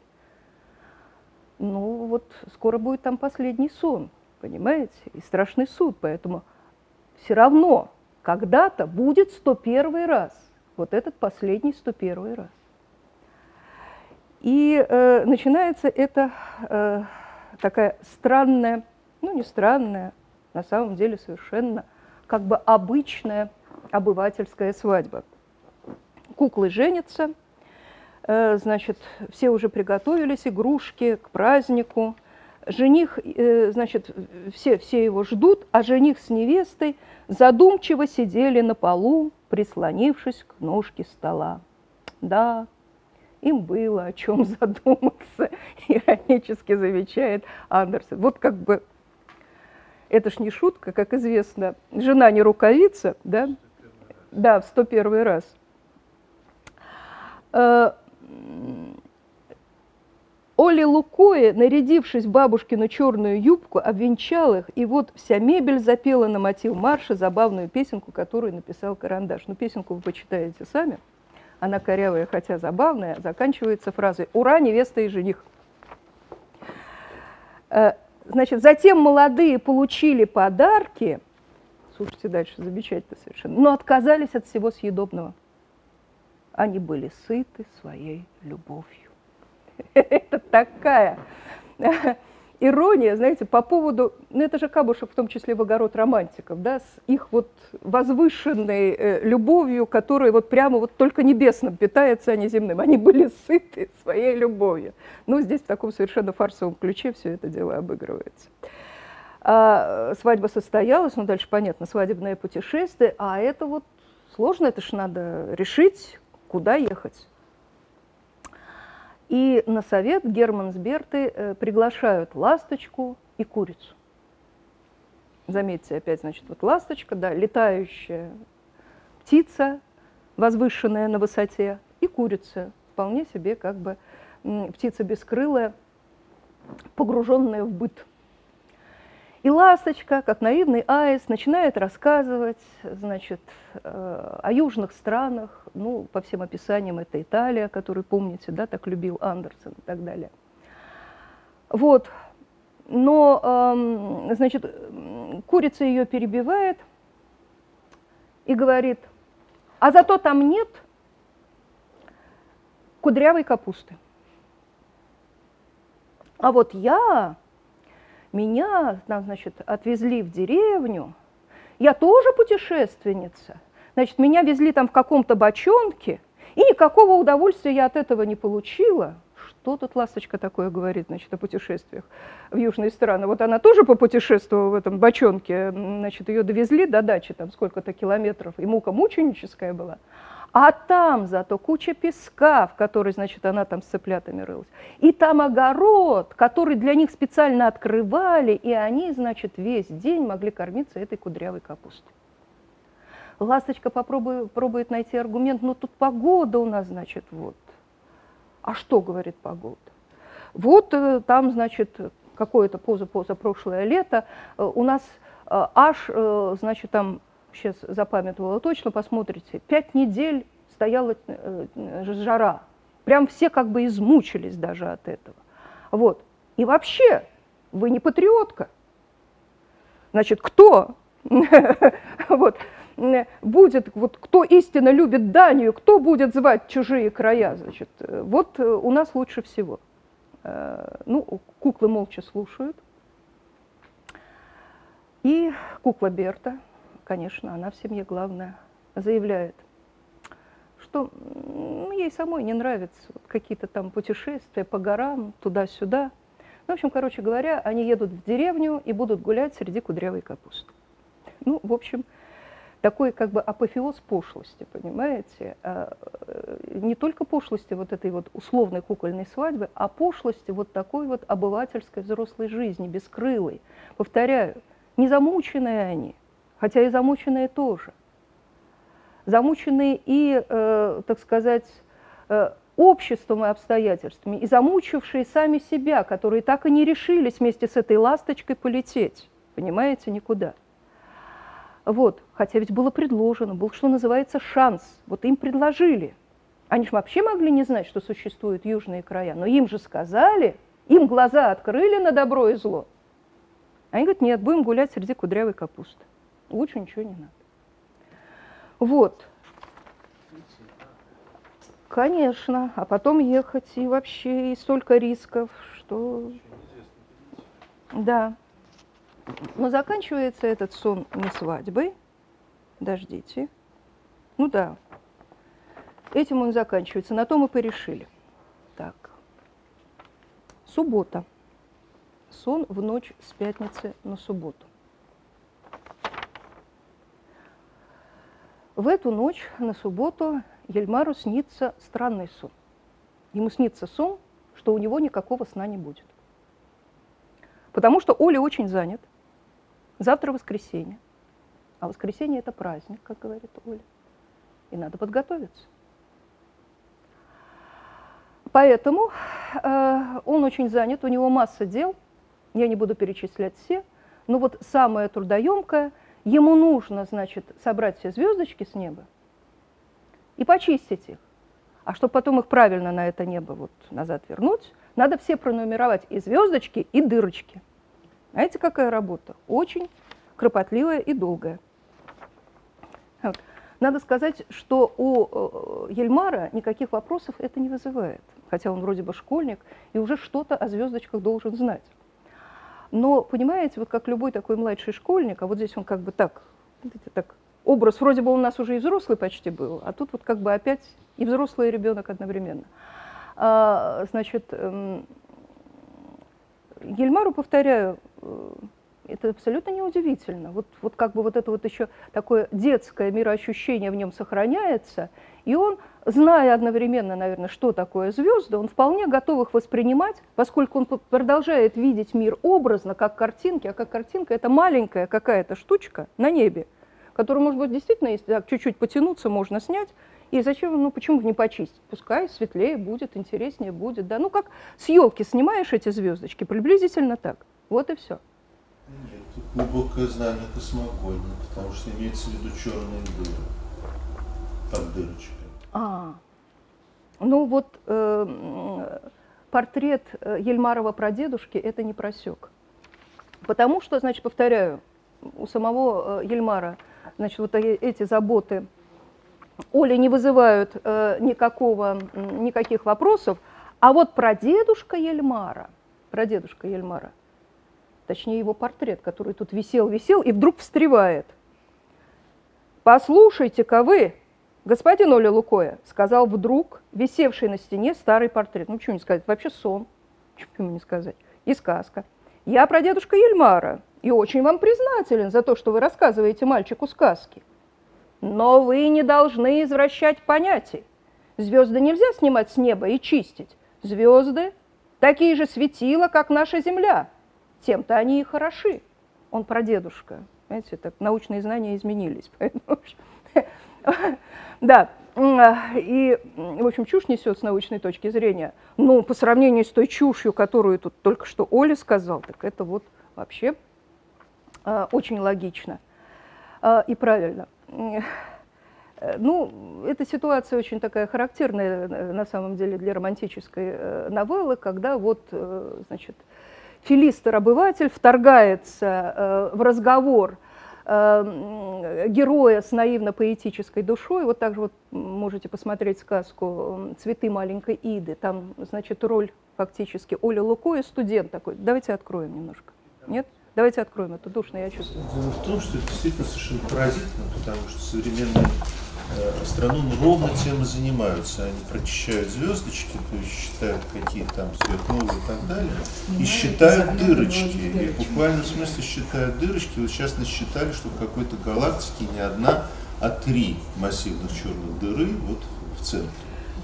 Ну вот скоро будет там последний сон, понимаете? И страшный суд, поэтому все равно когда-то будет 101 раз. Вот этот последний 101 раз. И э, начинается это э, такая странная, ну не странная, на самом деле совершенно как бы обычная обывательская свадьба. Куклы женятся, э, значит, все уже приготовились, игрушки к празднику. Жених, э, значит, все, все его ждут, а жених с невестой задумчиво сидели на полу, прислонившись к ножке стола. Да, им было о чем задуматься, иронически замечает Андерсон. Вот как бы это ж не шутка, как известно, жена не рукавица, да? Да, в 101 раз. Э, Оля Лукоя, нарядившись в бабушкину черную юбку, обвенчал их, и вот вся мебель запела на мотив марша забавную песенку, которую написал Карандаш. Ну, песенку вы почитаете сами. Она корявая, хотя забавная, заканчивается фразой «Ура, невеста и жених!». Значит, затем молодые получили подарки, слушайте дальше, замечательно совершенно, но отказались от всего съедобного. Они были сыты своей любовью. Это такая ирония, знаете, по поводу, ну это же Кабушев в том числе в огород романтиков, да, с их вот возвышенной э, любовью, которая вот прямо вот только небесным питается, а не земным. Они были сыты своей любовью. Ну, здесь в таком совершенно фарсовом ключе все это дело обыгрывается. А, свадьба состоялась, ну дальше понятно, свадебное путешествие, а это вот сложно, это же надо решить, куда ехать. И на совет Герман с Бертой э, приглашают ласточку и курицу. Заметьте, опять, значит, вот ласточка, да, летающая птица, возвышенная на высоте, и курица, вполне себе как бы птица бескрылая, погруженная в быт. И ласточка, как наивный аист, начинает рассказывать значит, э, о южных странах, ну, по всем описаниям, это Италия, которую, помните, да, так любил Андерсон и так далее. Вот. Но, эм, значит, курица ее перебивает и говорит, а зато там нет кудрявой капусты. А вот я меня, значит, отвезли в деревню. Я тоже путешественница. Значит, меня везли там в каком-то бочонке, и никакого удовольствия я от этого не получила. Что тут ласточка такое говорит, значит, о путешествиях в южные страны? Вот она тоже попутешествовала в этом бочонке, значит, ее довезли до дачи, там сколько-то километров, и мука мученическая была. А там зато куча песка, в который, значит, она там с цыплятами рылась. И там огород, который для них специально открывали, и они, значит, весь день могли кормиться этой кудрявой капустой. Ласточка попробует, пробует найти аргумент, ну тут погода у нас, значит, вот. А что говорит погода? Вот э, там, значит, какое-то поза-поза прошлое лето, э, у нас э, аж, значит, там сейчас запамятовала точно, посмотрите, пять недель стояла э, жара. Прям все как бы измучились даже от этого. Вот. И вообще, вы не патриотка. Значит, кто? Вот. будет, вот кто истинно любит Данию, кто будет звать чужие края, значит, вот у нас лучше всего. Ну, куклы молча слушают. И кукла Берта, конечно, она в семье главная, заявляет, что ей самой не нравятся какие-то там путешествия по горам, туда-сюда. Ну, в общем, короче говоря, они едут в деревню и будут гулять среди кудрявой капусты. Ну, в общем, такой как бы апофеоз пошлости, понимаете? А, э, не только пошлости вот этой вот условной кукольной свадьбы, а пошлости вот такой вот обывательской взрослой жизни, бескрылой. Повторяю, не замученные они, хотя и замученные тоже. Замученные и, э, так сказать, э, обществом и обстоятельствами, и замучившие сами себя, которые так и не решились вместе с этой ласточкой полететь, понимаете, никуда. Вот, хотя ведь было предложено, был, что называется, шанс. Вот им предложили. Они же вообще могли не знать, что существуют южные края, но им же сказали, им глаза открыли на добро и зло. Они говорят, нет, будем гулять среди кудрявой капусты. Лучше ничего не надо. Вот. Конечно, а потом ехать и вообще и столько рисков, что... Да. Но заканчивается этот сон не свадьбой. Дождите. Ну да. Этим он заканчивается. На то мы порешили. Так. Суббота сон в ночь с пятницы на субботу. В эту ночь на субботу Ельмару снится странный сон. Ему снится сон, что у него никакого сна не будет. Потому что Оля очень занят. Завтра воскресенье. А воскресенье – это праздник, как говорит Оля. И надо подготовиться. Поэтому э, он очень занят, у него масса дел – я не буду перечислять все, но вот самое трудоемкое, ему нужно, значит, собрать все звездочки с неба и почистить их. А чтобы потом их правильно на это небо вот назад вернуть, надо все пронумеровать и звездочки, и дырочки. Знаете, какая работа? Очень кропотливая и долгая. Надо сказать, что у э, Ельмара никаких вопросов это не вызывает, хотя он вроде бы школьник и уже что-то о звездочках должен знать. Но, понимаете, вот как любой такой младший школьник, а вот здесь он как бы так, видите, так образ, вроде бы у нас уже и взрослый почти был, а тут вот как бы опять и взрослый, и ребенок одновременно. А, значит, эм, Гельмару, повторяю, э, это абсолютно неудивительно. Вот, вот как бы вот это вот еще такое детское мироощущение в нем сохраняется, и он, зная одновременно, наверное, что такое звезды, он вполне готов их воспринимать, поскольку он продолжает видеть мир образно, как картинки, а как картинка это маленькая какая-то штучка на небе, которую, может быть, действительно, если так чуть-чуть потянуться, можно снять, и зачем, ну почему не почистить? Пускай светлее будет, интереснее будет, да. Ну как с елки снимаешь эти звездочки, приблизительно так. Вот и все. Нет, глубокое знание космогонии, потому что имеется в виду черные дыры под дырочкой. А, ну вот э, портрет э, Ельмарова про дедушки это не просек. Потому что, значит, повторяю, у самого э, Ельмара, значит, вот эти заботы Оли не вызывают э, никакого, никаких вопросов, а вот про дедушка Ельмара, про дедушка Ельмара, точнее его портрет, который тут висел-висел и вдруг встревает. «Послушайте-ка вы, господин Оля Лукоя», сказал вдруг висевший на стене старый портрет. Ну, почему не сказать? Вообще сон. Почему не сказать? И сказка. «Я про дедушка Ельмара и очень вам признателен за то, что вы рассказываете мальчику сказки. Но вы не должны извращать понятий. Звезды нельзя снимать с неба и чистить. Звезды такие же светила, как наша Земля тем-то они и хороши. Он прадедушка. Знаете, так научные знания изменились. Да, и, в общем, чушь несет с научной точки зрения. Но по сравнению с той чушью, которую тут только что Оля сказал, так это вот вообще а, очень логично а, и правильно. Ну, эта ситуация очень такая характерная э, на самом деле для романтической э, новеллы, когда вот, э, значит, филистер-обыватель вторгается э, в разговор э, героя с наивно-поэтической душой. Вот также вот можете посмотреть сказку «Цветы маленькой Иды». Там, значит, роль фактически Оля Лукоя, студент такой. Давайте откроем немножко. Нет? Давайте откроем, это душно, я чувствую. Дело в том, что это действительно совершенно поразительно, потому что современные астрономы ровно тем и занимаются. Они прочищают звездочки, то есть считают, какие там сверхновые и так далее, и считают дырочки. И в буквальном смысле считают дырочки. Вот сейчас насчитали, что в какой-то галактике не одна, а три массивных черных дыры вот в центре.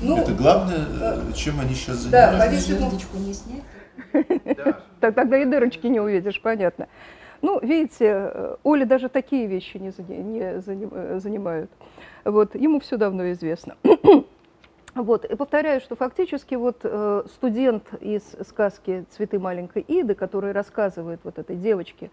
Ну, это главное, э, чем они сейчас Да, занимаются. повесить Звездочку не снять? Так, тогда и дырочки не увидишь, понятно. Ну, видите, э, Оля даже такие вещи не, не заним- э, занимают. Вот, ему все давно известно. Вот, и повторяю, что фактически вот э, студент из сказки «Цветы маленькой Иды», который рассказывает вот этой девочке,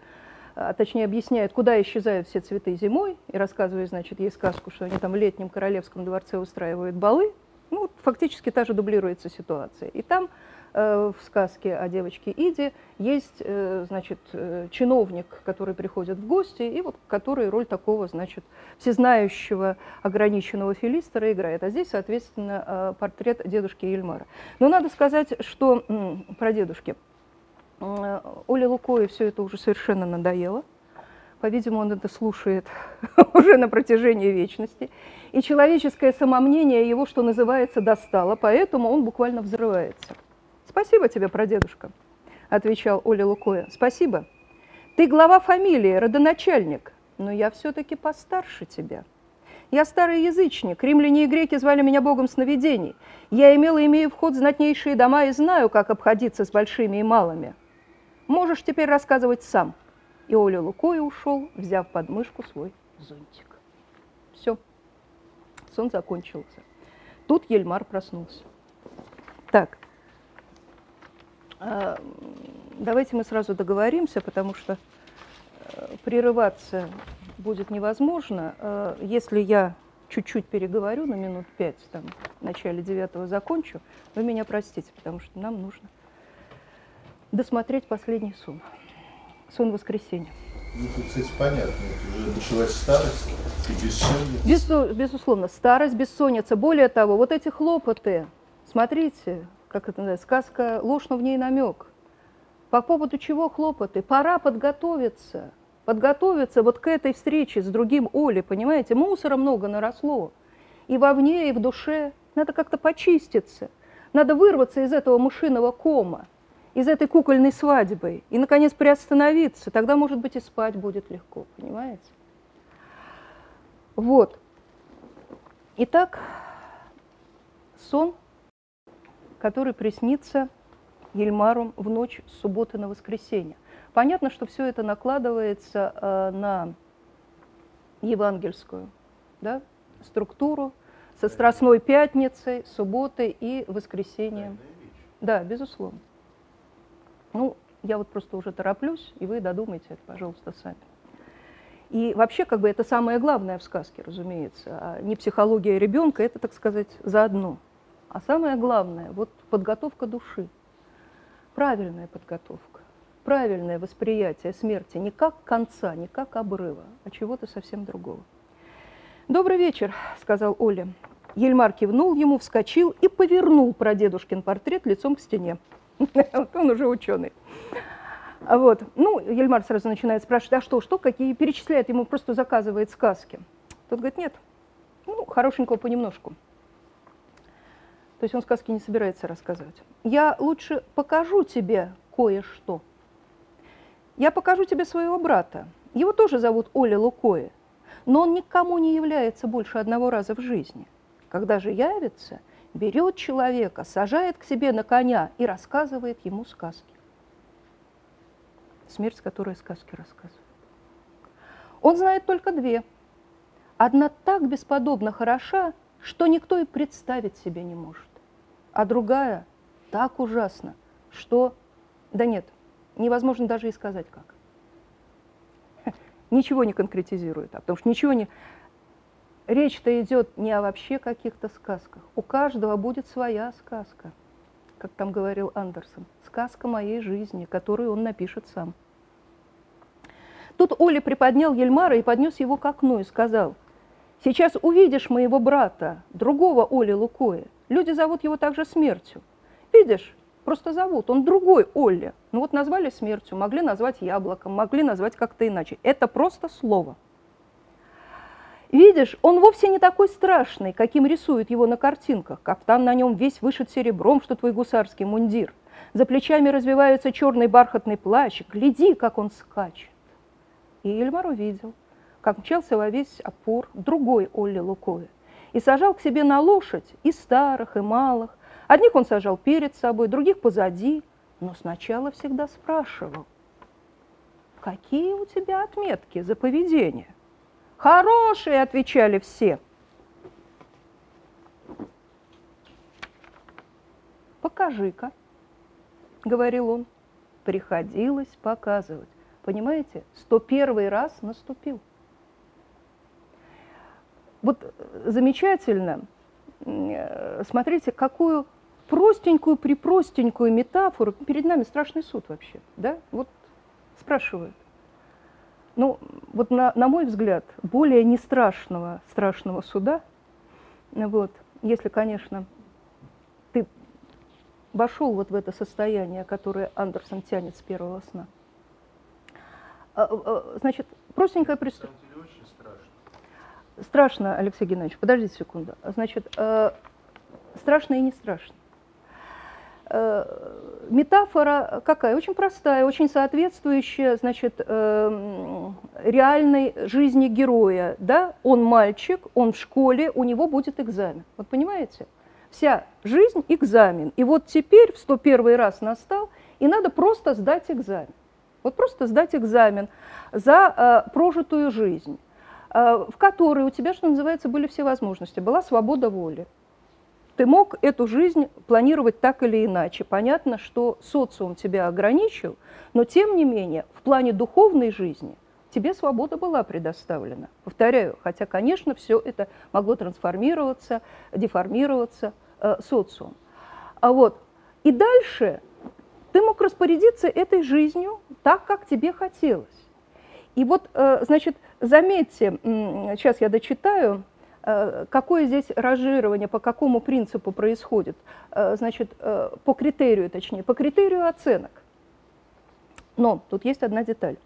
а точнее объясняет, куда исчезают все цветы зимой, и рассказывает, значит, ей сказку, что они там в летнем королевском дворце устраивают балы, ну, фактически та же дублируется ситуация. И там э, в сказке о девочке Иде есть, э, значит, э, чиновник, который приходит в гости, и вот который роль такого, значит, всезнающего ограниченного филистера играет. А здесь, соответственно, э, портрет дедушки Ельмара. Но надо сказать, что про дедушки. Оле Лукои все это уже совершенно надоело. По-видимому, он это слушает уже на протяжении вечности. И человеческое самомнение его, что называется, достало, поэтому он буквально взрывается. «Спасибо тебе, прадедушка», — отвечал Оля Лукоя. «Спасибо. Ты глава фамилии, родоначальник, но я все-таки постарше тебя. Я старый язычник, римляне и греки звали меня богом сновидений. Я имел и имею вход в знатнейшие дома и знаю, как обходиться с большими и малыми. Можешь теперь рассказывать сам». И Оля Лукоя ушел, взяв под мышку свой зонтик. Все. Сон закончился. Тут Ельмар проснулся. Так, давайте мы сразу договоримся, потому что э, прерываться будет невозможно. Э, Если я чуть-чуть переговорю на минут пять, там, в начале девятого закончу, вы меня простите, потому что нам нужно досмотреть последний сон. Сон воскресенья. Ну, тут, кстати, понятно, уже началась старость и бессонница. Безу- безусловно, старость, бессонница. Более того, вот эти хлопоты, смотрите, как это называется, сказка «Ложь, но в ней намек». По поводу чего хлопоты? Пора подготовиться. Подготовиться вот к этой встрече с другим Олей, понимаете? Мусора много наросло. И вовне, и в душе. Надо как-то почиститься. Надо вырваться из этого мышиного кома, из этой кукольной свадьбы. И, наконец, приостановиться. Тогда, может быть, и спать будет легко, понимаете? Вот. Итак, сон, который приснится Ельмару в ночь с субботы на воскресенье. Понятно, что все это накладывается э, на евангельскую да, структуру со Страстной Пятницей, субботой и воскресеньем. Да, безусловно. Ну, я вот просто уже тороплюсь, и вы додумайте это, пожалуйста, сами. И вообще, как бы это самое главное в сказке, разумеется. А не психология ребенка, это, так сказать, заодно. А самое главное, вот подготовка души. Правильная подготовка. Правильное восприятие смерти не как конца, не как обрыва, а чего-то совсем другого. «Добрый вечер», — сказал Оля. Ельмар кивнул ему, вскочил и повернул прадедушкин портрет лицом к стене. Вот Он уже ученый. А Вот. Ну, Ельмар сразу начинает спрашивать, а что, что, какие, перечисляет, ему просто заказывает сказки. Тот говорит, нет, ну, хорошенького понемножку. То есть он сказки не собирается рассказывать. Я лучше покажу тебе кое-что. Я покажу тебе своего брата. Его тоже зовут Оля Лукоя, но он никому не является больше одного раза в жизни. Когда же явится, берет человека, сажает к себе на коня и рассказывает ему сказки. Смерть, которая сказки рассказывает. Он знает только две. Одна так бесподобно хороша, что никто и представить себе не может. А другая так ужасна, что... Да нет, невозможно даже и сказать как. Ничего не конкретизирует, а потому что ничего не... Речь-то идет не о вообще каких-то сказках. У каждого будет своя сказка, как там говорил Андерсон. Сказка моей жизни, которую он напишет сам. Тут Оля приподнял Ельмара и поднес его к окну и сказал, «Сейчас увидишь моего брата, другого Оли Лукоя. Люди зовут его также смертью. Видишь, просто зовут, он другой Олли. Ну вот назвали смертью, могли назвать яблоком, могли назвать как-то иначе. Это просто слово. Видишь, он вовсе не такой страшный, каким рисуют его на картинках. Кафтан на нем весь вышит серебром, что твой гусарский мундир. За плечами развивается черный бархатный плащ. Гляди, как он скачет. И Ильмар увидел, как мчался во весь опор другой Олли Лукоя и сажал к себе на лошадь и старых, и малых. Одних он сажал перед собой, других позади, но сначала всегда спрашивал, какие у тебя отметки за поведение? Хорошие, отвечали все. Покажи-ка, говорил он. Приходилось показывать. Понимаете, 101 раз наступил. Вот э, замечательно, э, смотрите, какую простенькую, припростенькую метафору, перед нами страшный суд вообще, да? Вот спрашивают. Ну, вот на, на мой взгляд, более не страшного, страшного суда, вот, если, конечно, ты вошел вот в это состояние, которое Андерсон тянет с первого сна. А, а, значит, простенькое преступление. Страшно, Алексей Геннадьевич, подождите секунду. Значит, э, страшно и не страшно. Э, метафора какая? Очень простая, очень соответствующая, значит, э, реальной жизни героя. Да? Он мальчик, он в школе, у него будет экзамен. Вот понимаете? Вся жизнь – экзамен. И вот теперь в 101 раз настал, и надо просто сдать экзамен. Вот просто сдать экзамен за э, прожитую жизнь, в которой у тебя, что называется, были все возможности. Была свобода воли. Ты мог эту жизнь планировать так или иначе. Понятно, что социум тебя ограничил, но тем не менее в плане духовной жизни тебе свобода была предоставлена. Повторяю, хотя, конечно, все это могло трансформироваться, деформироваться э, социум. А вот, и дальше ты мог распорядиться этой жизнью так, как тебе хотелось. И вот, э, значит, заметьте, сейчас я дочитаю, Э, какое здесь ранжирование, по какому принципу происходит? Э, значит, по критерию, точнее, по критерию оценок. Но тут есть одна деталь.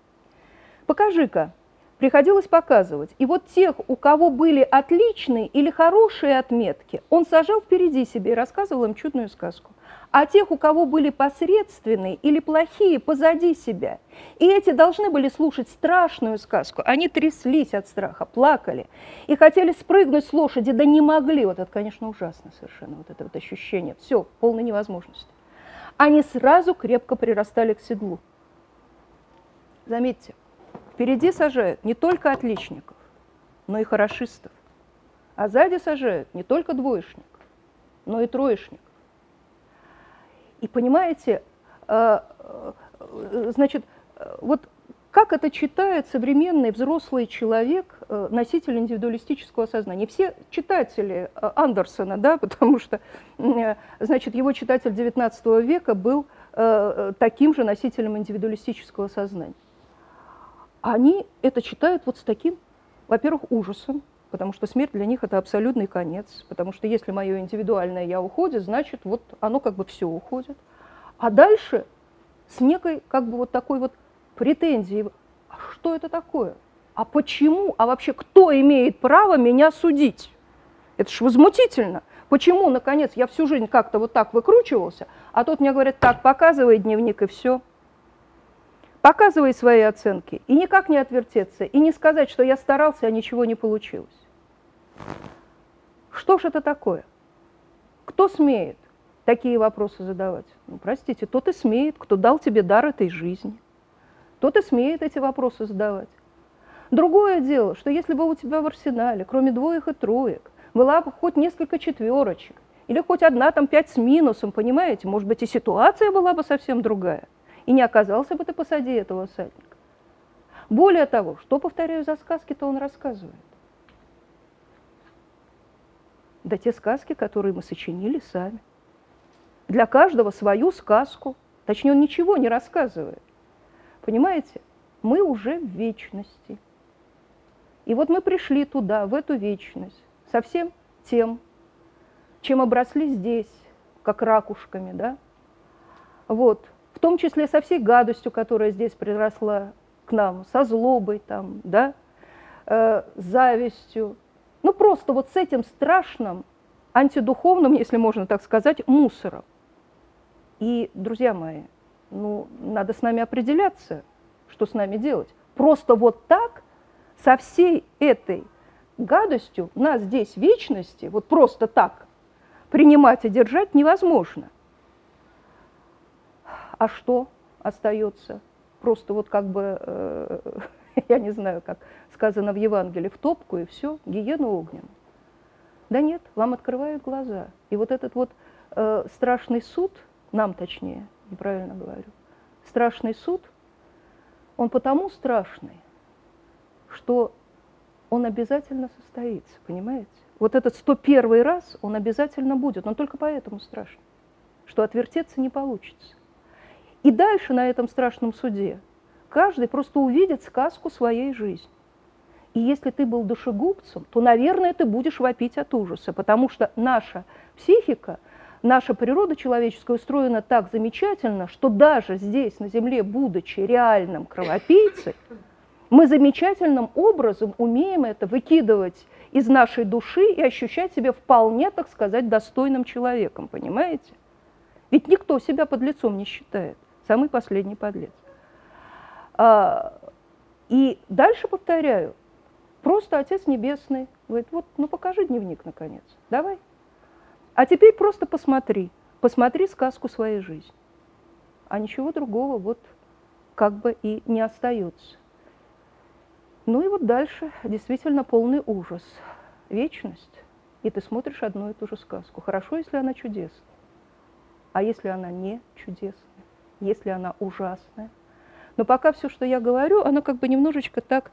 Покажи-ка, приходилось показывать. И вот тех, у кого были отличные или хорошие отметки, он сажал впереди себе и рассказывал им чудную сказку а тех, у кого были посредственные или плохие, позади себя. И эти должны были слушать страшную сказку. Они тряслись от страха, плакали и хотели спрыгнуть с лошади, да не могли. Вот это, конечно, ужасно совершенно, вот это вот ощущение. Все, полной невозможности. Они сразу крепко прирастали к седлу. Заметьте, впереди сажают не только отличников, но и хорошистов. А сзади сажают не только двоечников, но и троечников. И понимаете, э, э, значит, вот как это читает современный взрослый человек, э, носитель индивидуалистического сознания? Все читатели Андерсона, да, потому что, значит, его читатель XIX века был таким же носителем индивидуалистического сознания. Они это читают вот с таким, во-первых, ужасом, потому что смерть для них это абсолютный конец, потому что если мое индивидуальное я уходит, значит вот оно как бы все уходит. А дальше с некой как бы вот такой вот претензией, а что это такое? А почему? А вообще кто имеет право меня судить? Это ж возмутительно. Почему, наконец, я всю жизнь как-то вот так выкручивался, а тут мне говорят, так, показывай дневник и все. Показывай свои оценки. И никак не отвертеться, и не сказать, что я старался, а ничего не получилось. Что ж это такое? Кто смеет такие вопросы задавать? Ну, простите, тот и смеет, кто дал тебе дар этой жизни. Тот и смеет эти вопросы задавать. Другое дело, что если бы у тебя в арсенале, кроме двоек и троек, была бы хоть несколько четверочек, или хоть одна там пять с минусом, понимаете, может быть, и ситуация была бы совсем другая, и не оказался бы ты посади этого всадника. Более того, что, повторяю, за сказки-то он рассказывает? Да те сказки, которые мы сочинили сами. Для каждого свою сказку. Точнее, он ничего не рассказывает. Понимаете? мы уже в вечности. И вот мы пришли туда, в эту вечность, со всем тем, чем обросли здесь, как ракушками, да? Вот, в том числе со всей гадостью, которая здесь приросла к нам, со злобой там, да, э, завистью. Ну, просто вот с этим страшным антидуховным, если можно так сказать, мусором. И, друзья мои, ну, надо с нами определяться, что с нами делать. Просто вот так, со всей этой гадостью, нас здесь вечности, вот просто так принимать и держать невозможно. А что остается? Просто вот как бы, э, я не знаю, как сказано в Евангелии, в топку и все, гиену огненную. Да нет, вам открывают глаза. И вот этот вот э, страшный суд, нам точнее, неправильно говорю, страшный суд, он потому страшный, что он обязательно состоится, понимаете? Вот этот 101 раз он обязательно будет, но только поэтому страшно, что отвертеться не получится. И дальше на этом страшном суде каждый просто увидит сказку своей жизни. И если ты был душегубцем, то, наверное, ты будешь вопить от ужаса, потому что наша психика, наша природа человеческая устроена так замечательно, что даже здесь, на Земле, будучи реальным кровопийцей, мы замечательным образом умеем это выкидывать из нашей души и ощущать себя вполне, так сказать, достойным человеком, понимаете? Ведь никто себя под лицом не считает, самый последний подлец. А, и дальше повторяю, Просто Отец Небесный говорит, вот, ну покажи дневник, наконец, давай. А теперь просто посмотри, посмотри сказку своей жизни. А ничего другого вот как бы и не остается. Ну и вот дальше действительно полный ужас. Вечность. И ты смотришь одну и ту же сказку. Хорошо, если она чудесная. А если она не чудесная? Если она ужасная? Но пока все, что я говорю, оно как бы немножечко так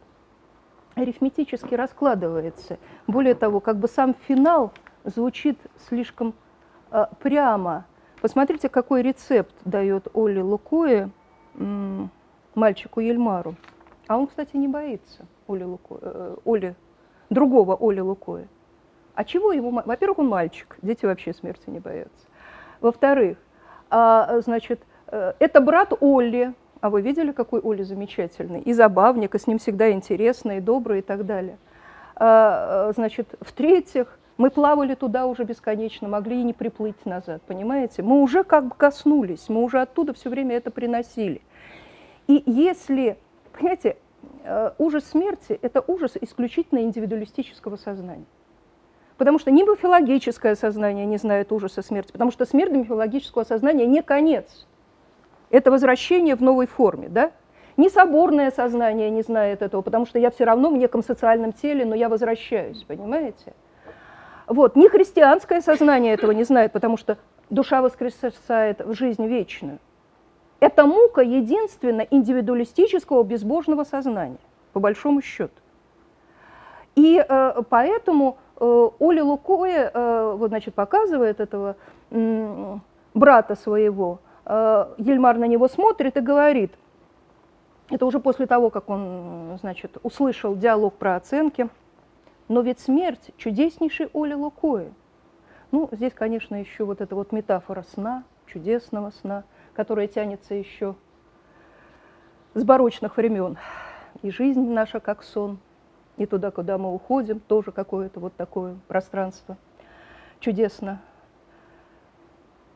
арифметически раскладывается. Более того, как бы сам финал звучит слишком э, прямо. Посмотрите, какой рецепт дает Оли Лукое мальчику Ельмару. А он, кстати, не боится Оли, Луко, э, Оли другого Оли Лукоя. А чего ему? Во-первых, он мальчик, дети вообще смерти не боятся. Во-вторых, а, значит, это брат Олли, а вы видели, какой Оля замечательный? И забавник, и с ним всегда интересно, и добрый, и так далее. А, значит, в-третьих, мы плавали туда уже бесконечно, могли и не приплыть назад, понимаете? Мы уже как бы коснулись, мы уже оттуда все время это приносили. И если, понимаете, э, ужас смерти – это ужас исключительно индивидуалистического сознания. Потому что ни мифологическое сознание не знает ужаса смерти, потому что смерть для мифологического сознания не конец – это возвращение в новой форме, да? Ни соборное сознание не знает этого, потому что я все равно в неком социальном теле, но я возвращаюсь, понимаете? Вот, ни христианское сознание этого не знает, потому что душа воскресает в жизнь вечную. Это мука единственно индивидуалистического безбожного сознания, по большому счету. И э, поэтому э, Оля Лукоя э, вот, значит, показывает этого э, брата своего, Ельмар на него смотрит и говорит, это уже после того, как он, значит, услышал диалог про оценки, но ведь смерть чудеснейший Оля Лукои. Ну, здесь, конечно, еще вот эта вот метафора сна, чудесного сна, которая тянется еще с барочных времен. И жизнь наша как сон, и туда, куда мы уходим, тоже какое-то вот такое пространство чудесно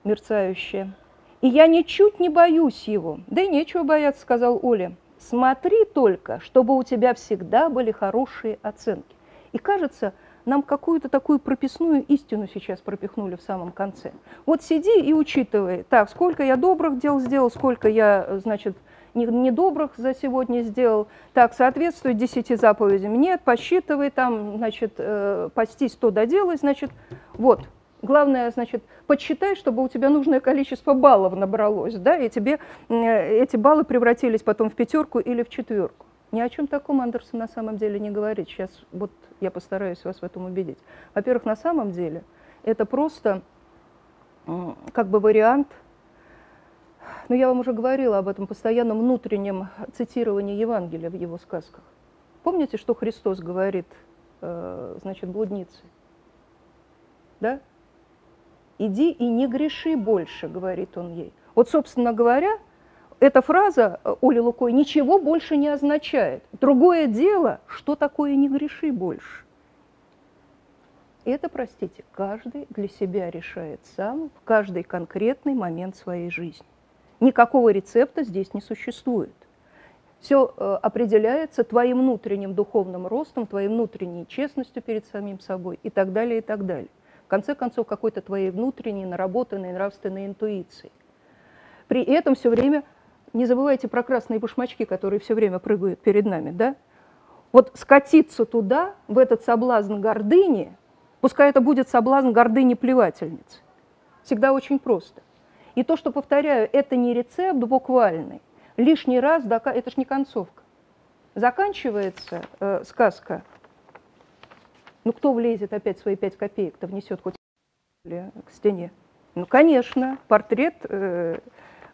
мерцающее. И я ничуть не боюсь его. Да и нечего бояться, сказал Оля. Смотри только, чтобы у тебя всегда были хорошие оценки. И кажется, нам какую-то такую прописную истину сейчас пропихнули в самом конце. Вот сиди и учитывай, так, сколько я добрых дел сделал, сколько я, значит, недобрых за сегодня сделал, так, соответствует десяти заповедям, нет, посчитывай там, значит, э, постись, то доделай, значит, вот, Главное, значит, подсчитай, чтобы у тебя нужное количество баллов набралось, да, и тебе эти баллы превратились потом в пятерку или в четверку. Ни о чем таком Андерсон на самом деле не говорит. Сейчас вот я постараюсь вас в этом убедить. Во-первых, на самом деле это просто как бы вариант Но я вам уже говорила об этом постоянном внутреннем цитировании Евангелия в его сказках. Помните, что Христос говорит, э, значит, блуднице? Да? «Иди и не греши больше», говорит он ей. Вот, собственно говоря, эта фраза э, Оли Лукой ничего больше не означает. Другое дело, что такое «не греши больше». Это, простите, каждый для себя решает сам в каждый конкретный момент своей жизни. Никакого рецепта здесь не существует. Все э, определяется твоим внутренним духовным ростом, твоей внутренней честностью перед самим собой и так далее, и так далее. Конце концов, какой-то твоей внутренней, наработанной нравственной интуицией. При этом все время, не забывайте про красные башмачки, которые все время прыгают перед нами, да? Вот скатиться туда, в этот соблазн гордыни, пускай это будет соблазн гордыни плевательницы, всегда очень просто. И то, что, повторяю, это не рецепт буквальный, лишний раз, это ж не концовка. Заканчивается э, сказка, ну кто влезет опять свои пять копеек-то внесет хоть к стене? Ну, конечно, портрет э,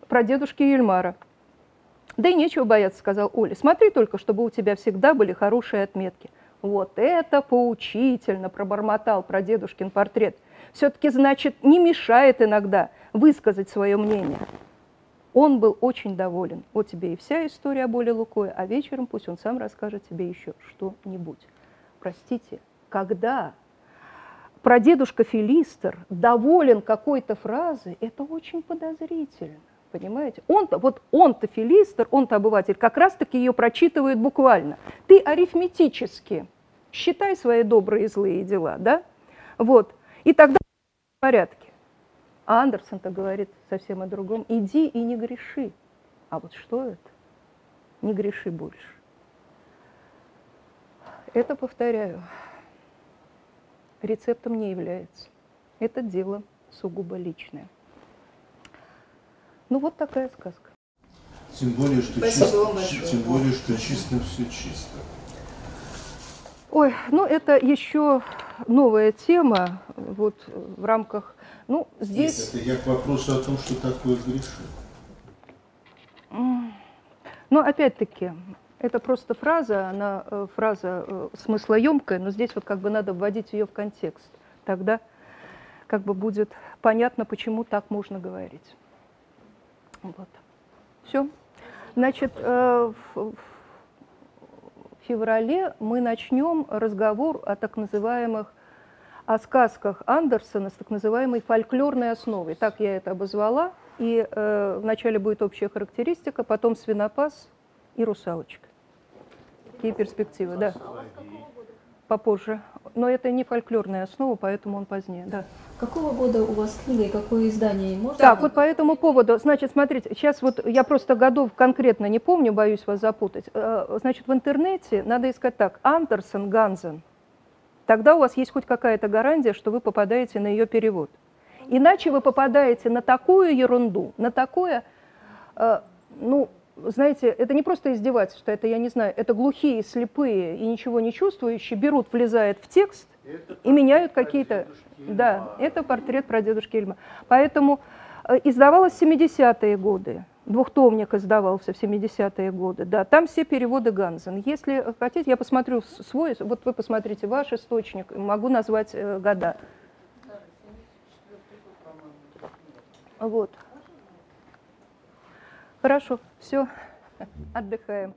прадедушки Ельмара. Да и нечего бояться, сказал Оля. Смотри только, чтобы у тебя всегда были хорошие отметки. Вот это поучительно, пробормотал прадедушкин портрет. Все-таки, значит, не мешает иногда высказать свое мнение. Он был очень доволен. Вот тебе и вся история о боли Лукоя, а вечером пусть он сам расскажет тебе еще что-нибудь. Простите, когда прадедушка Филистер доволен какой-то фразой, это очень подозрительно. Понимаете? Он-то, вот он-то филистер, он-то обыватель, как раз-таки ее прочитывает буквально. Ты арифметически считай свои добрые и злые дела, да? Вот. И тогда в порядке. А Андерсон-то говорит совсем о другом. Иди и не греши. А вот что это? Не греши больше. Это, повторяю, рецептом не является. Это дело сугубо личное. Ну вот такая сказка. Тем более, что, Спасибо чисто, тем более, что чисто все чисто. Ой, ну это еще новая тема вот в рамках, ну здесь, Это я к вопросу о том, что такое греши. но опять-таки это просто фраза, она э, фраза э, смыслоемкая, но здесь вот как бы надо вводить ее в контекст, тогда как бы будет понятно, почему так можно говорить. Вот. Все. Значит, э, в, феврале мы начнем разговор о так называемых о сказках Андерсона с так называемой фольклорной основой. Так я это обозвала. И э, вначале будет общая характеристика, потом свинопас и русалочка. Какие перспективы, да. Попозже. Но это не фольклорная основа, поэтому он позднее, да. Какого года у вас книга и какое издание? Можно? Так, вот по этому поводу, значит, смотрите, сейчас вот я просто годов конкретно не помню, боюсь вас запутать. Э, Значит, в интернете надо искать так, Андерсон, Ганзен. Тогда у вас есть хоть какая-то гарантия, что вы попадаете на ее перевод. Иначе вы попадаете на такую ерунду, на такое, э, ну, знаете, это не просто издевательство, это, я не знаю, это глухие, слепые и ничего не чувствующие берут, влезают в текст и меняют какие-то... Да, это портрет прадедушки Ильма. Поэтому э, издавалось в 70-е годы, двухтомник издавался в 70-е годы, да, там все переводы Ганзен. Если хотите, я посмотрю свой, вот вы посмотрите ваш источник, могу назвать э, года. Вот. Хорошо, все, отдыхаем.